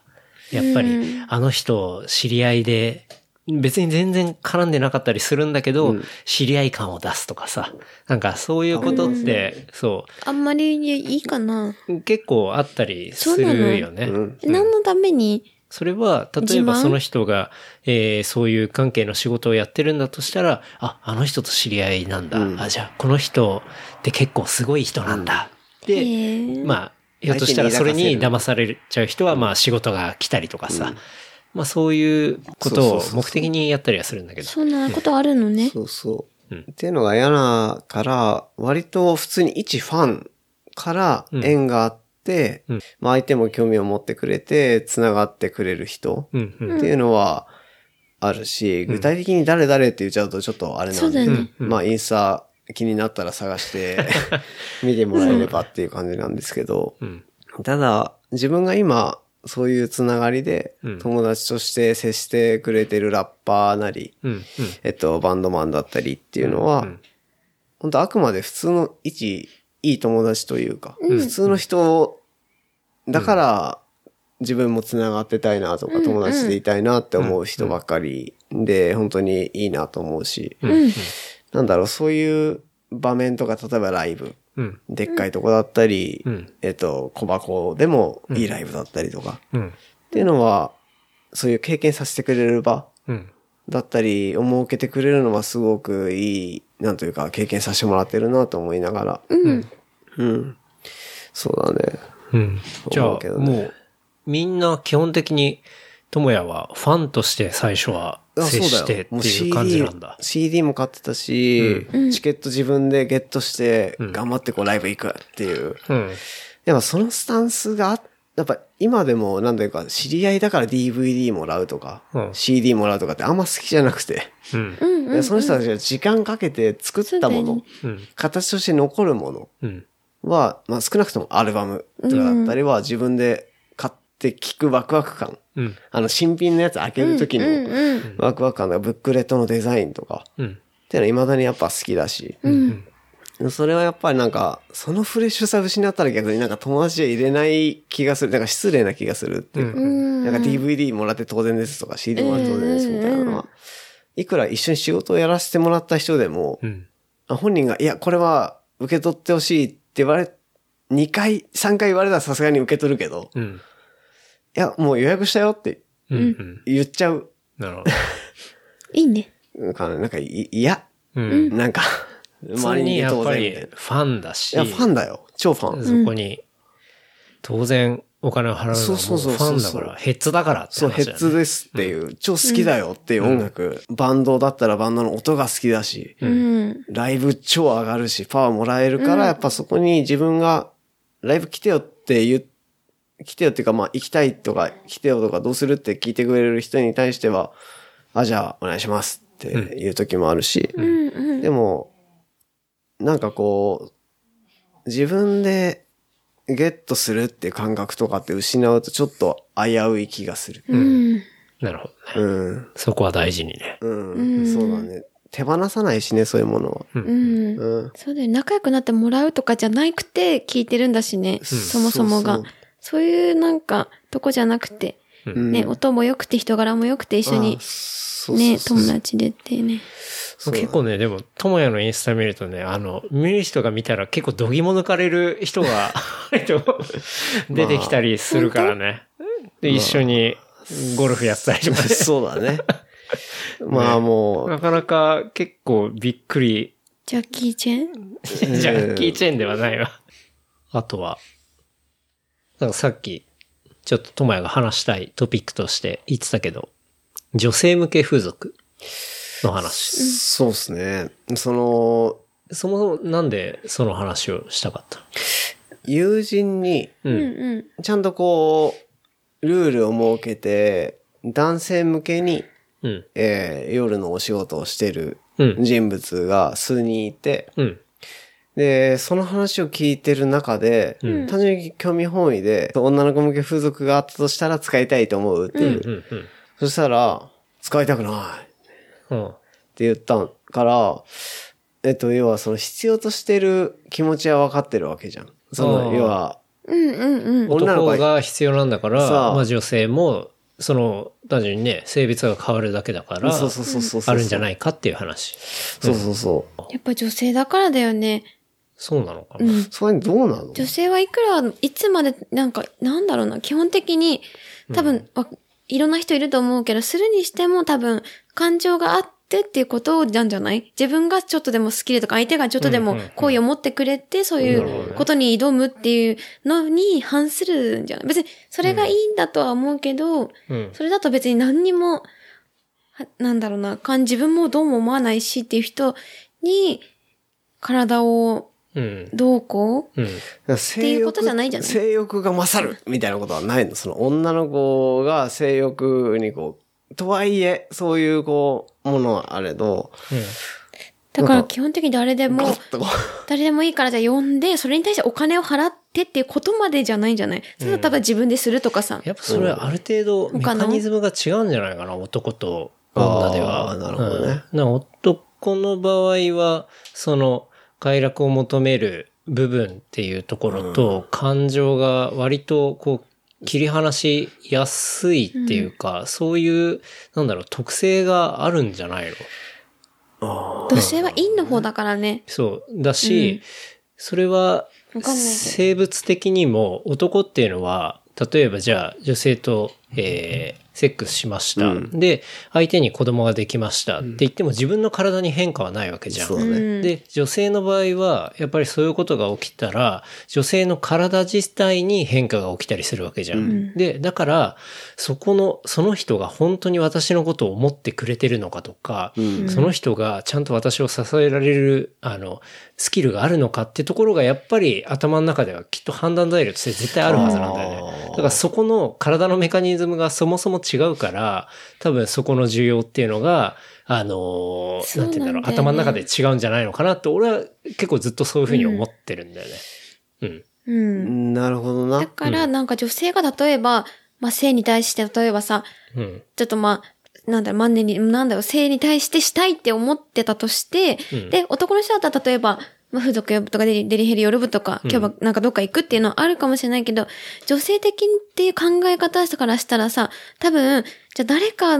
やっぱり、あの人、知り合いで、別に全然絡んでなかったりするんだけど、知り合い感を出すとかさ。なんかそういうことって、そあんまりいいかな。う、結構あったりするよね。うん。何のために？それは、例えばその人が、えーそういう関係の仕事をやってるんだとしたら、あ、あの人と知り合いなんだ。あ、じゃあ、この人って結構すごい人なんだ。へで、ーまあ、ひょっとしたらそれに騙されちゃう人は、まあ仕事が来たりとかさ。まあそういうことを目的にやったりはするんだけど。そんなことあるのね。そうそう。うんっていうのが嫌なから、割と普通に一ファンから縁があって、うんまあ相手も興味を持ってくれて、繋がってくれる人。っていうのはあるし、具体的に誰々って言っちゃうとちょっとあれなんで、ねまあインスタ気になったら探して 見てもらえればっていう感じなんですけど、うん。ただ自分が今そういうつながりでうん友達として接してくれてるラッパーなり、うん。うん。えっと、バンドマンだったりっていうのは、うん本当あくまで普通の一、いい友達というか、普通の人だから、自分も繋がってたいなとか、友達でいたいなって思う人ばっかりで、本当にいいなと思うし、うん。なんだろう、そういう場面とか、例えばライブ、うん。でっかいとこだったり、うんえっと、小箱でもいいライブだったりとか、うん。っていうのは、そういう経験させてくれる場うん。だったり、思うけてくれるのはすごくいい、なんというか、経験させてもらってるなと思いながら。うん。うん。そうだね。うん。じゃあ、思うけどねもう、みんな基本的に、ともやはファンとして最初はあ接してってもういう感じなんだ。CD, CD も買ってたし、チケット自分でゲットして、頑張ってこうライブ行くっていう。うん。やっぱそのスタンスがあ、やっぱ今でもなんだいうか、知り合いだから DVD もらうとか、うん CD もらうとかってあんま好きじゃなくて。うん。その人たちが時間かけて作ったもの。形として残るものうん。は、まあ少なくともアルバムとかだったりは自分で買って聴くワクワク感。うん。あの新品のやつ開ける時のうんうんワクワク感とかブックレットのデザインとか、うん。っていうのは未だにやっぱ好きだし、うん。それはやっぱりなんか、そのフレッシュさ失ったら逆になんか友達で入れない気がする。なんか失礼な気がするっていうか。うん。なんか DVD もらって当然ですとか CD もらって当然ですみたいなのは、いくら一緒に仕事をやらせてもらった人でもう、ん。本人が、いや、これは受け取ってほしいって言われ、2回、3回言われたらさすがに受け取るけど、うん。いや、もう予約したよってうん。うん。言っちゃうなるほど。いいね。なんか、なんかい、いや、うん。なんか、それにやっぱり当然みたいな。ファンだし、いや、ファンだよ。超ファン。そこに、当然お金を払うのはもうそうそうそうフそうァンだから、ヘッズだからってそう、ヘ話だよね。ッズですっていう、超好きだよっていう音楽、バンドだったらバンドの音が好きだし、うん。ライブ超上がるし、パワーもらえるから、やっぱそこに自分が、ライブ来てよって言う、来てよっていうか、まあ、行きたいとか、来てよとか、どうするって聞いてくれる人に対しては、あ、じゃあ、お願いしますっていう時もあるし、うんうん。でも、なんかこう、自分でゲットするっていう感覚とかって失うとちょっと危うい気がする。うん。なるほどね。うん。そこは大事にね。うん。そうだね。手放さないしね、そういうものは。うん。うん。そうだよ。仲良くなってもらうとかじゃなくて聞いてるんだしね。そもそもがそうそう。そういうなんか、とこじゃなくて、うんね、音も良くて人柄も良くて一緒にね、友達でってね。結構ね、でも、ともやのインスタ見るとね、あの、見る人が見たら結構度肝抜かれる人が、出てきたりするからね。で、一緒にゴルフやってたりとかね。そうだね。まあもう、なかなか結構びっくり、ジャッキー・チェン？ジャッキーチェーンではないわ。あとは、なんかさっき、ちょっとともやが話したいトピックとして言ってたけど、女性向け風俗の話。そうですね。その、そもそもなんでその話をしたかった友人に。ちゃんとこう、ルールを設けて、男性向けに、うん。えー夜のお仕事をしてるうん。人物が数人いて、うん。で、その話を聞いてる中で、単純に興味本位で、女の子向け風俗があったとしたら使いたいと思うっていう。うん。うん。そしたら、使いたくないってうん。言ったから、えっと、要はその必要としてる気持ちは分かってるわけじゃん。その、要は、うんうんうん。女の子男が必要なんだから、まあ女性も、その、単純にね、性別が変わるだけだから、そうそうそうそうそう。あるんじゃないいかっていう話。そうそうそう。やっぱ女性だからだよね。そうなのかな？うん。それどうなの？女性はいくら、いつまで、なんか、なんだろうな、基本的に、多分、わいろんな人いると思うけど、するにしても多分、感情があってっていうことなんじゃない？自分がちょっとでも好きでとか、相手がちょっとでも好意を持ってくれて、そういうことに挑むっていうのに反するんじゃない？別に、それがいいんだとは思うけど、うん。それだと別に何にも、はなんだろうな、自分もどうも思わないしっていう人に、体をうん。どうこう？うん。性っていうことじゃないじゃない？性欲が勝るみたいなことはないの。その女の子が性欲にこう、とはいえ、そういうこう、ものはあれど、だから基本的に誰でも誰でもいいからじゃあ呼んで、それに対してお金を払ってっていうことまでじゃないんじゃない？それは多分自分でするとかさ。やっぱそれある程度メカニズムが違うんじゃないかな、男と女では。なるほどね。うん。な男の場合は、その快楽を求める部分っていうところと、感情が割とこう、切り離しやすいっていうか、そういう、なんだろう、特性があるんじゃないの？女性は陰の方だからね。そう。だし、それはわかんないけど。生物的にも男っていうのは、例えばじゃあ女性と、えーセックスしました。で、相手に子供ができましたって言っても自分の体に変化はないわけじゃん。ね。で、女性の場合は、やっぱりそういうことが起きたら、女性の体自体に変化が起きたりするわけじゃん。で、だから、そこの、その人が本当に私のことを思ってくれてるのかとか、その人がちゃんと私を支えられる、あの、スキルがあるのかってところがやっぱり頭の中ではきっと判断材料として絶対あるはずなんだよね。だからそこの体のメカニズムがそもそも違うから、多分そこの需要っていうのが、あのーそうなんて言うんだろう、頭の中で違うんじゃないのかなって、俺は結構ずっとそういうふうに思ってるんだよね。うん。うん。なるほどな。だから、なんか女性が例えば、まあ、性に対して例えばさ、うん。ちょっとまあ、なんだろう、万年に、なんだろう、性に対してしたいって思ってたとして、うんで、男の人だったら例えば、まあ、風俗呼ぶとかデリデリヘル夜部とか、今日はなんかどっか行くっていうのはあるかもしれないけど、女性的っていう考え方からしたらさ、多分、じゃあ誰か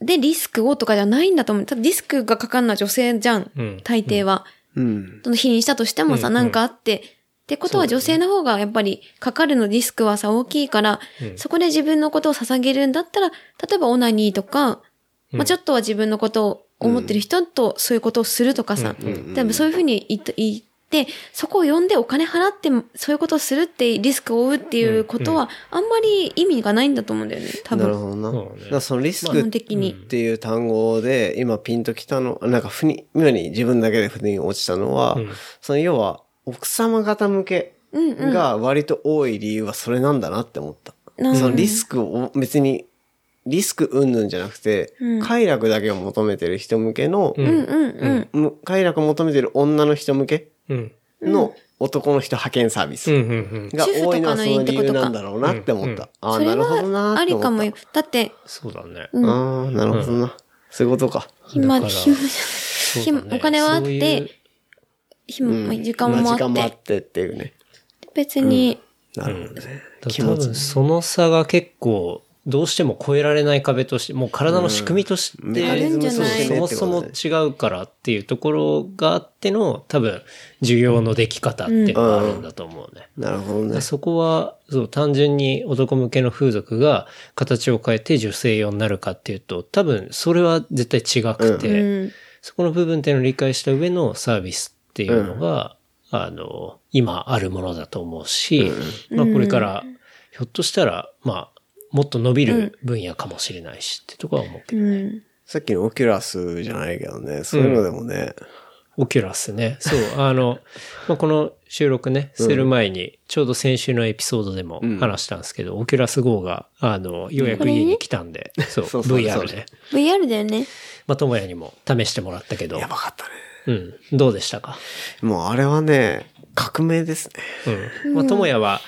でリスクをとかじゃないんだと思う。多分リスクがかかるのは女性じゃん。うん大抵は。うん。その否認したとしてもさ、うんなんかあって、ってことは女性の方がやっぱりかかるのリスクはさ大きいから、そこで自分のことを捧げるんだったら、例えばオナニーとか、まあちょっとは自分のことを思ってる人とそういうことをするとかさ、多分そういうふうに言って、言って、そこを呼んでお金払ってそういうことをするってリスクを負うっていうことは、あんまり意味がないんだと思うんだよね、多分。なるほどな。そうね。だからそのリス基クっ本的に。ていう単語で今ピンときたの、なんかふに、妙に自分だけで腑に落ちたのは、その要は奥様方向けが割と多い理由はそれなんだなって思った。うんそのリスクを別に、リスク云々じゃなくて、快楽だけを求めてる人向けの、うんうんうん。む快楽を求めてる女の人向けうん。の男の人派遣サービスうん。うん。うん。が多いのはその理由主婦とかのいいってことかなんだろうなって思った。ああ、それなるほどなはあーって思った。りかもよ。だって、そうだね。ああ、なるほどな。そういうことか。暇、暇じゃそうだねお金はあって、暇、まあ時間もまあっ、時間もあっててっていうね。別に、なるほどね。だ多分その差が結構、どうしても超えられない壁として、もう体の仕組みとして、そねもそも違うからっていうところがあっての、多分、需要のでき方っていうのがあるんだと思うね。なるほどね。そこは、そう、単純に男向けの風俗が形を変えて女性用になるかっていうと、多分それは絶対違くて、うん。そこの部分っていうのを理解した上のサービスっていうのが、あの、今あるものだと思うし、まあこれから、ひょっとしたら、まあ、もっと伸びる分野かもしれないしってとこは思うけど。うん。さっきの Oculus じゃないけどね、そういうのでもね、 Oculus ね。そう、あの、まあ、この収録ね、する前に、ちょうど先週のエピソードでも話したんですけど、 Oculus Go が、あの、ようやく家に来たんで、そう、そうそう VR そうね。VR だよね。まあ、ともやにも試してもらったけどや、ばかったね。うん、どうでしたか？もうあれはね、革命ですね。うん。まあ、ともやは、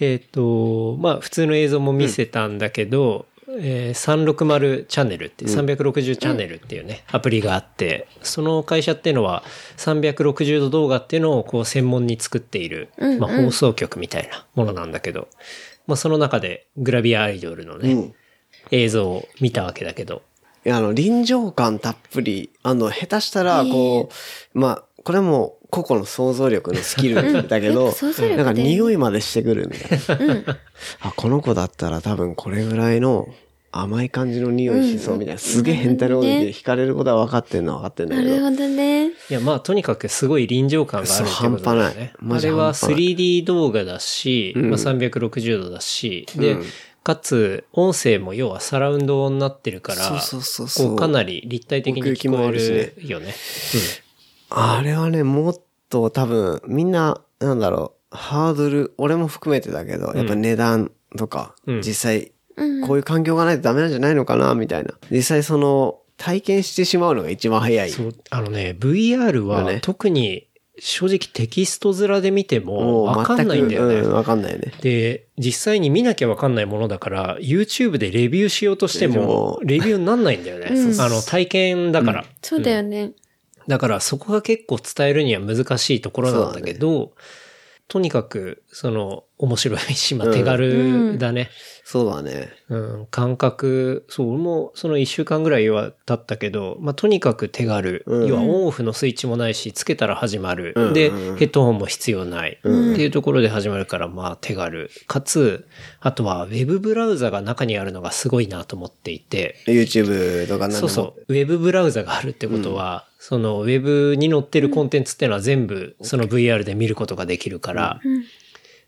えっ、と、まあ、普通の映像も見せたんだけど、えー360チャンネルって、360チャンネルっていうね、アプリがあって、その会社っていうのは、360度動画っていうのをこう専門に作っている、まあ、放送局みたいなものなんだけど、まあ、その中でグラビアアイドルのね、うん。映像を見たわけだけど、あの、臨場感たっぷり、あの、下手したら、こう、まあ、これも個々の想像力のスキルだけどうんなんか匂いまでしてくるみたいな。あ、この子だったら多分これぐらいの甘い感じの匂いしそうみたいな。すげえ変態なこと言って惹かれることは分かってんのは分かってんだけど。なるほどね。いや、まあ、とにかくすごい臨場感があるってことだよそう半端ない。あれは半端ない。3D 動画だし、まあ、360度だし、で、かつ、音声も要はサラウンドになってるから、そうそうそうそう。こうかなり立体的に聞こえるよね。あれはね、もっと多分、みんな、なんだろう、ハードル、俺も含めてだけど、やっぱ値段とか、うん実際、こういう環境がないとダメなんじゃないのかな、みたいな。実際その、体験してしまうのが一番早い。そう、あのね、VR はね特に正直テキスト面で見てもわかんないんだよね。うん、わかんないね。で、実際に見なきゃわかんないものだから、YouTube でレビューしようとしてでもも、レビューになんないんだよね。あの、体験だから。そうだよね。だからそこが結構伝えるには難しいところなんだけど、とにかくその、面白いし、まあ手軽だね。そうだね。うん、感覚、そう、俺もその一週間ぐらいは経ったけど、まあとにかく手軽。うん要はオンオフのスイッチもないし、つけたら始まる。うんで、うんヘッドホンも必要ない。っていうところで始まるから、まあ手軽。かつ、あとはウェブブラウザが中にあるのがすごいなと思っていて、YouTube とか何でも。そうそう。ウェブブラウザがあるってことは、そのウェブに載ってるコンテンツっていうのは全部その VR で見ることができるから、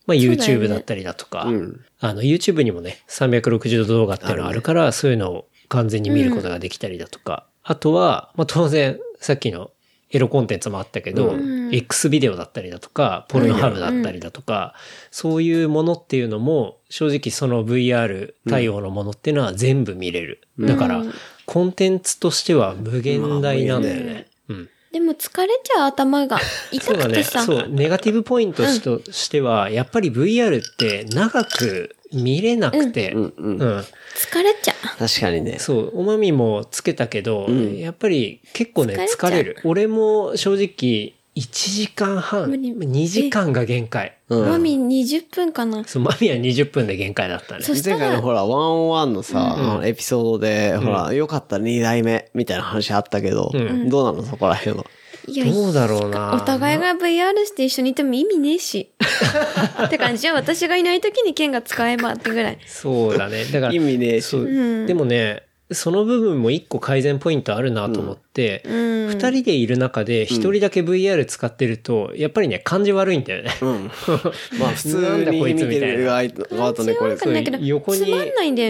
まあ YouTube だったりだとか、うん。あの YouTube にもね、360度動画っていうのがあるから、そういうのを完全に見ることができたりだとか、あとは、まあ当然、さっきのエロコンテンツもあったけど、X ビデオだったりだとか、ポルノハブだったりだとか、そういうものっていうのも、正直その VR 対応のものっていうのは全部見れる。だから、コンテンツとしては無限大なんだよね。うん。でも疲れちゃう頭が 痛そうだね。くてさ。そう、ネガティブポイントとしては、やっぱり VR って長く見れなくて、うんうんうん疲れちゃう。確かにね。そう、おまみもつけたけど、やっぱり結構ね、疲れる。俺も正直、1時間半、無理2時間が限界。うんマミ20分かな。そう、マミは20分で限界だったね。そしたら、前回のほら、ワンオンワンのさ、あのエピソードで、ほら、よかった2代目みたいな話あったけど、どうなのそこら辺は？いやどうだろうな。お互いが VR して一緒にいても意味ねえし。って感じ。じゃあ私がいない時に剣が使えばってぐらい。そうだね。だから、意味ねえし。そう、でもね、その部分も一個改善ポイントあるなと思って、うん。二、人でいる中で一人だけ VR 使ってると、やっぱりね、感じ悪いんだよね。うん。まあ、普通に見てつみたいなる側とね、これ、横に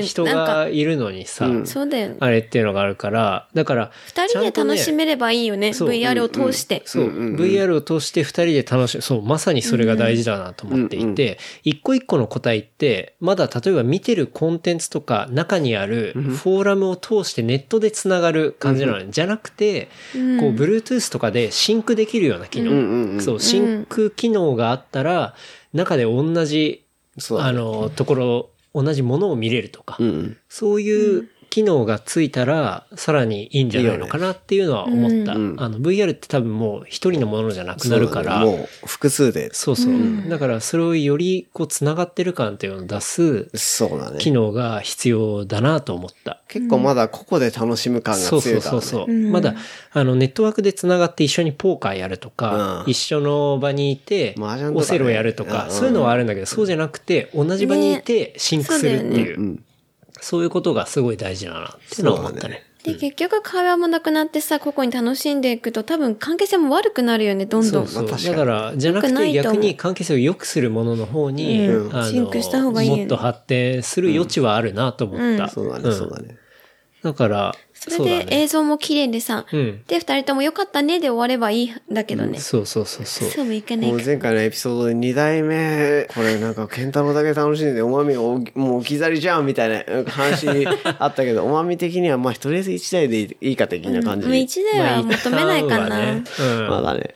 人がいるのにさ。あれっていうのがあるから、だから、二人で楽しめればいいよね。VR を通して。そう、VR を通して二人で楽しむ。そう、まさにそれが大事だなと思っていて、一個一個の個体って、まだ例えば見てるコンテンツとか中にあるフォーラムを通してネットでつながる感じなのね。じゃなくて、こう、Bluetooth とかでシンクできるような機能。うんうんうん。そう、シンク機能があったら、中で同じ、ね。あの、ところ、同じものを見れるとか、うん。そういう機能がついたら、さらにいいんじゃないのかなっていうのは思った。うんあの、VR って多分もう一人のものじゃなくなるから、ねもう、複数で。そうそう。だからそれをよりこう繋がってる感っていうのを出すそうだね。機能が必要だなと思った。結構まだ個々で楽しむ感がそう強いから、ね。そうそうそう。まだ、あの、ネットワークで繋がって一緒にポーカーやるとか、うん一緒の場にいて、オセロやるとか、うんそういうのはあるんだけど、そうじゃなくて、同じ場にいてシンクするっていう、うん。そういうことがすごい大事だなっていうのは思ったね。で、結局会話もなくなってさ、個々に楽しんでいくと多分関係性も悪くなるよね、どんどん。そうだから、じゃなくて逆に関係性を良くするものの方に、うんあシンクした方がいいもっと発展する余地はあるなと思った。そうだね、んそうだね。だから、それで。映像も綺麗でさ、うん。で、二人とも良かったねで終わればいいんだけどね。そうそうそうそう。そうもいかなもいうか。前回のエピソードで2代目、これなんか、ケンタロウだけ楽しんで、おまみおもう置き去りじゃんみたいな話あったけど、おまみ的には、まあ、とりあえず1台でいいか的な感じ。もう一台は求めないかな。まあねうん。まだね。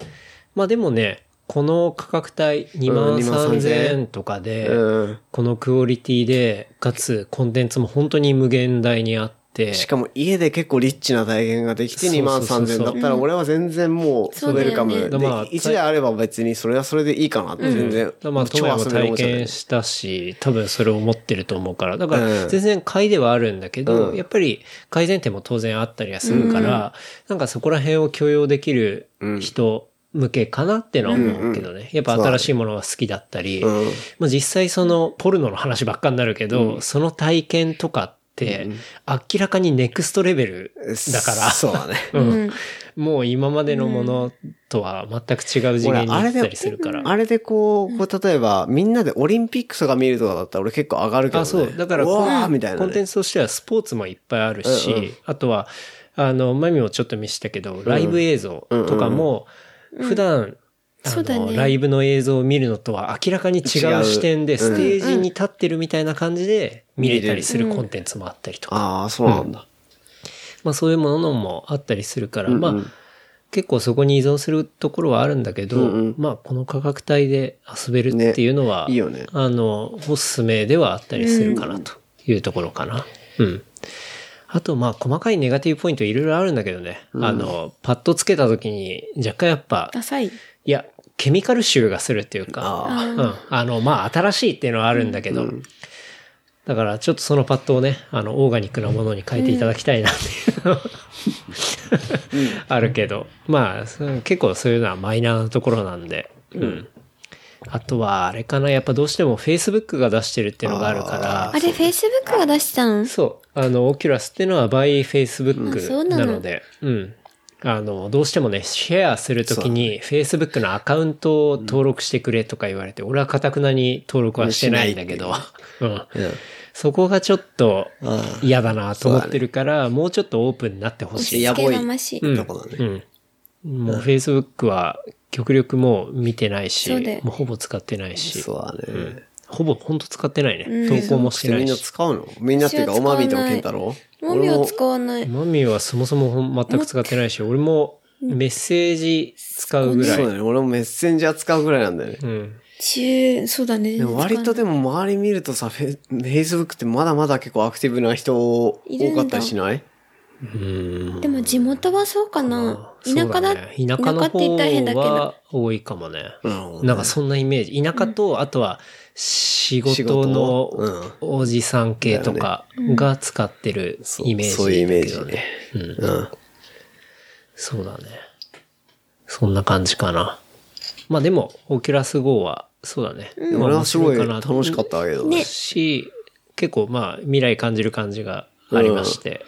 まあでもね、この価格帯2万うん3000円とかで、うん。このクオリティで、かつコンテンツも本当に無限大にあって、しかも家で結構リッチな体験ができて2万そうそうそう。3000だったら俺は全然もうウェルカム。で、まあ1台あれば別にそれはそれでいいかなって全然。まあ、トモヤも体超遊べるもんじゃない験したし、多分それを思ってると思うから。だから、うん。全然買いではあるんだけど、うん。やっぱり改善点も当然あったりはするから、なんかそこら辺を許容できる人向けかなってのは思うけどね。やっぱ新しいものが好きだったり、うん。まあ実際そのポルノの話ばっかになるけど、その体験とかって、明らかにネクストレベルだから、そうだね。うんもう今までのものとは全く違う次元に行ったりするから。あれでこう、こう例えばみんなでオリンピックとか見るとかだったら俺結構上がるけどね。あ、そう。だからうコン、わーみたいな、ね。コンテンツとしてはスポーツもいっぱいあるし、うんうんあとは、あの、マミもちょっと見せたけど、ライブ映像とかも、普段、そうだね。ライブの映像を見るのとは明らかに違う視点で、ステージに立ってるみたいな感じで見れたりするコンテンツもあったりとか、ああ、そうなんだ。まあそういうものもあったりするから、まあ、結構そこに依存するところはあるんだけど、うんうん。まあこの価格帯で遊べるっていうのは、ねいいよね。あの、おすすめではあったりするかなというところかな。うん。あと、まあ、細かいネガティブポイントいろいろあるんだけどね。あの、パッドつけた時に若干やっぱ、ダサい。いや、ケミカル臭がするっていうか、あうん。あの、まあ、新しいっていうのはあるんだけど、だから、ちょっとそのパッドをね、あの、オーガニックなものに変えていただきたいなっていうのは、あるけど、まあ、結構そういうのはマイナーなところなんで、うん。あとは、あれかな、やっぱどうしても Facebook が出してるっていうのがあるから、あれ、Facebook が出したん？そう。あの、オキュラスっていうのは by Facebook なの。なので、うん。あの、どうしてもね、シェアするときに Facebook のアカウントを登録してくれとか言われて、俺はかたくなに登録はしてないんだけど、う。ん。うん。そこがちょっとあ嫌だなと思ってるから、もうちょっとオープンになってほしい。やぼいがましい。うん。もう Facebook は極力もう見てないし、もうほぼ使ってないし、そうだね。ほぼほんと使ってないね。投稿もしてなみんないし。使うの？みんなっていうか、おまみとケンタロウ？もみは使わない。マミーはそもそもほん全く使ってないし、俺もメッセージ使うぐらい。そうだね。俺もメッセンジャー使うぐらいなんだよね。うん。中、そうだね。でも割とでも周り見るとさ、フェフェイスブックってまだまだ結構アクティブな人多かったりしない？うん。でも地元はそうかな。田舎だ、田舎のって言ったら変だけど。方は多いかもねなんかそんなイメージ。田舎と、あとは仕仕事事のおじさん系とかが使ってるイメージ、そういうイメージね。どうん。うん。そうだね。そんな感じかな。まあでも、オキュラス GO は、そうだね。まあ俺はすごい面白かなと楽しかったけどね。し、結構まあ未来感じる感じがありまして。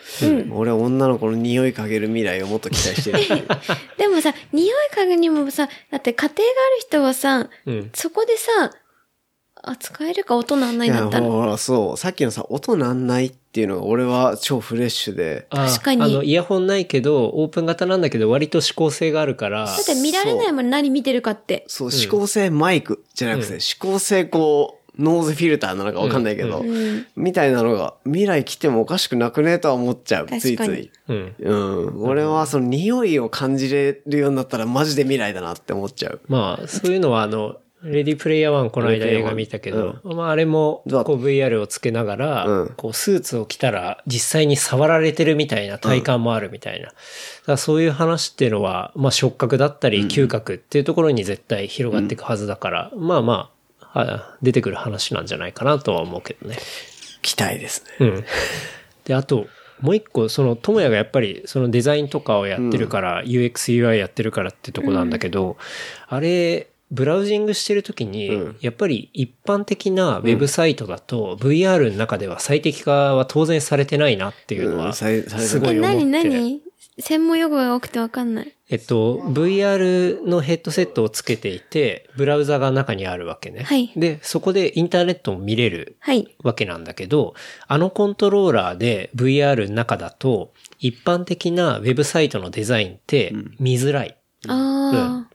俺は女の子の匂い嗅げる未来をもっと期待してる。でもさ、匂い嗅ぐにもさ、だって家庭がある人はさ、うん。そこでさ、あ、使えるか音なんないだったら。ほら、そう。さっきのさ、音なんないっていうのが俺は超フレッシュで。あ確かにあの、イヤホンないけど、オープン型なんだけど、割と指向性があるから、だって見られないもん何見てるかって。そう、指向性マイクじゃなくて、指向性こう、ノーズフィルターなのかわかんないけど、うん。みたいなのが未来来てもおかしくなくねとは思っちゃう。ついつい。うん。うん。俺はその匂いを感じれるようになったらマジで未来だなって思っちゃう。まあ、そういうのはあの、 Ready Player 1この間映画見たけど、まああれも、こう VR をつけながら、うんこうスーツを着たら実際に触られてるみたいな体感もあるみたいな。だそういう話っていうのは、まあ触覚だったり嗅覚っていうところに絶対広がっていくはずだから、まあまあ、は出てくる話なんじゃないかなとは思うけどね。期待ですね。うん。で、あと、もう一個、その、ともやがやっぱり、そのデザインとかをやってるから、UX、UI やってるからってとこなんだけど、あれ、ブラウジングしてるときに、うんやっぱり一般的なウェブサイトだと、VR の中では最適化は当然されてないなっていうのは、すごい思って。何何？専門用語が多くてわかんない。えっと、VR のヘッドセットをつけていて、ブラウザが中にあるわけね。はいで、そこでインターネットを見れるはい。わけなんだけど、あのコントローラーで VR の中だと、一般的なウェブサイトのデザインって見づらい。ああ、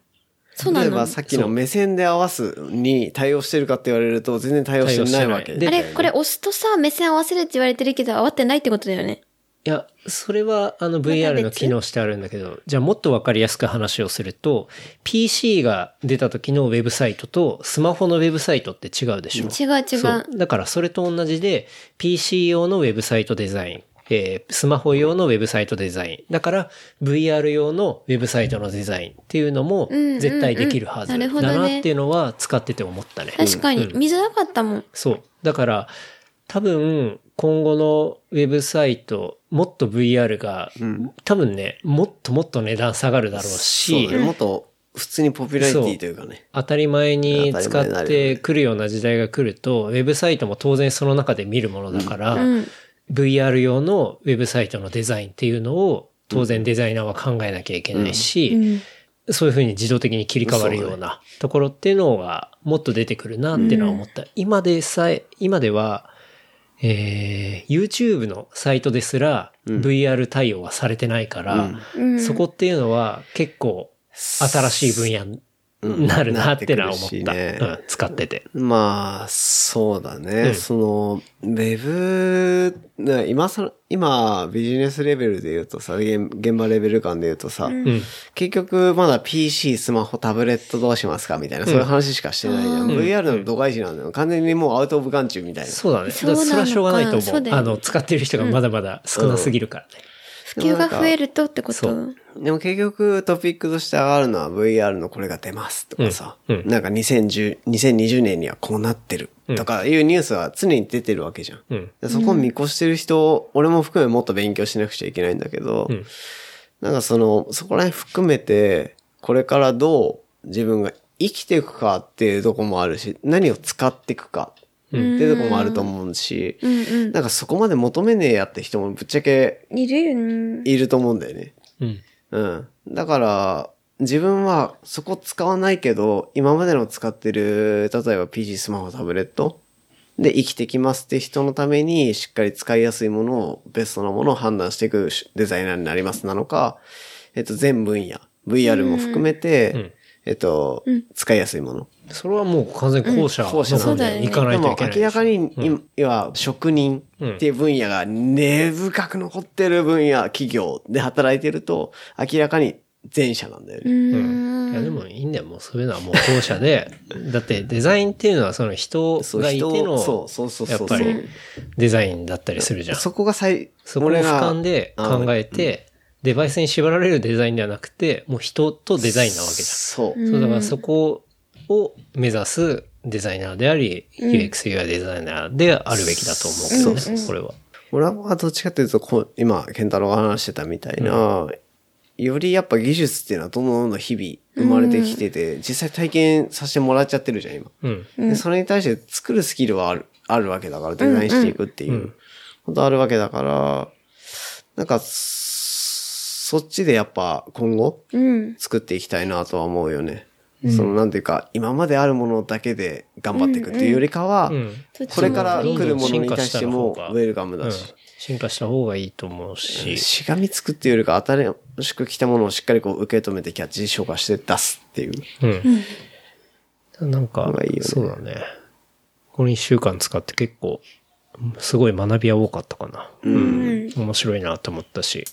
そうなの例えばさっきの目線で合わすに対応してるかって言われると全然対応してないわけ。対応してないあれ、これ押すとさ、目線合わせるって言われてるけど、合わってないってことだよね。いや、それはあの VR の機能してあるんだけど、じゃあもっとわかりやすく話をすると、PC が出た時のウェブサイトとスマホのウェブサイトって違うでしょ？違う違う。だからそれと同じで、PC 用のウェブサイトデザイン、えースマホ用のウェブサイトデザイン。だから VR 用のウェブサイトのデザインっていうのもうんうんうん絶対できるはずだなるほどねなっていうのは使ってて思ったね。確かに、見づらかったもん。そう。だから、多分、今後のウェブサイト、もっと VR が、多分ね、もっともっと値段下がるだろうそうし、ね。もっと普通にポピュラリティというかね。当たり前に使ってくるような時代が来ると、ウェブサイトも当然その中で見るものだから、うん。VR 用のウェブサイトのデザインっていうのを当然デザイナーは考えなきゃいけないし、そういうふうに自動的に切り替わるようなところっていうのがもっと出てくるなっていうのは思った。今でさえ、今では、えー YouTube のサイトですら VR 対応はされてないから、うん。そこっていうのは結構新しい分野になるなってのは思った。ねうん、使ってて。まあ、そうだね。うんその、ウェブ、ね今さ、今、ビジネスレベルで言うとさ、現現場レベル感で言うとさ、うん。結局まだ PC、スマホ、タブレットどうしますかみたいな、そういう話しかしてないじゃん。うん VR の度外視なんだよ。完全にもうアウトオブ眼中みたいな。そうだね。だそうなのかからそれはしょうがないと思う。そうあの、使ってる人がまだまだ少なすぎるからね。普及が増えるとってこと？でも結局トピックとして上がるのは VR のこれが出ますとかさ、うん。うん。なんか2010 2020年にはこうなってるとかいうニュースは常に出てるわけじゃん。うん。でそこを見越してる人、俺も含めもっと勉強しなくちゃいけないんだけど、うん。なんかその、そこら辺含めて、これからどう自分が生きていくかっていうとこもあるし、何を使っていくかっていうとこもあると思うし、うんうん。なんかそこまで求めねえやって人もぶっちゃけいるよね。いると思うんだよね。うん。うん。だから、自分はそこ使わないけど、今までの使ってる、例えば PC、スマホ、タブレットで生きてきますって人のために、しっかり使いやすいものを、ベストなものを判断していくデザイナーになりますなのか、えっと、全分野、VR も含めて、んえっと、使いやすいもの。それはもう完全に後者の後者方そうだよねで行かないといけない。でも明らかに、今は職人っていう分野が根深く残ってる分野、企業で働いてると、明らかに前者なんだよね。うん。いやでもいいんだよ。もうそういうのはもう後者で。だってデザインっていうのはその人がいての、そうそうそうそうやっぱりデザインだったりするじゃん。そこが最、そこを俯瞰で考えて、デバイスに縛られるデザインではなくて、もう人とデザインなわけじゃん。そう。そうだからそこを目指すデザイナーであり、UX、UI デザイナーであるべきだと思うけどね、これは。俺はどっちかっていうと、こう今、ケンタロウが話してたみたいな、よりやっぱ技術っていうのはどんどんどんどん日々生まれてきてて、実際体験させてもらっちゃってるじゃん、今。うん。でそれに対して作るスキルはある、あるわけだから、デザインしていくっていう。本当あるわけだから、なんか、そっちでやっぱ今後うん。作っていきたいなとは思うよね。そのなんていうか、今まであるものだけで頑張っていくっていうよりかは、うん。これから来るものに対してもどんどん進化した方がウェルカムだうんし。進化した方がいいと思うし。しがみつくっていうよりか、新しく来たものをしっかりこう受け止めてキャッチ消化して出すっていう。うん。なんかいいそうだね。この一週間使って結構、すごい学びは多かったかな。うん。面白いなと思ったし。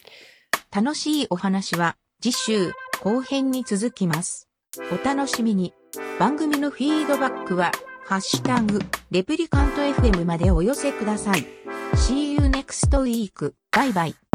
楽しいお話は次週後編に続きます。お楽しみに。番組のフィードバックは、ハッシュタグ、レプリカント FM までお寄せください。See you next week. バイバイ。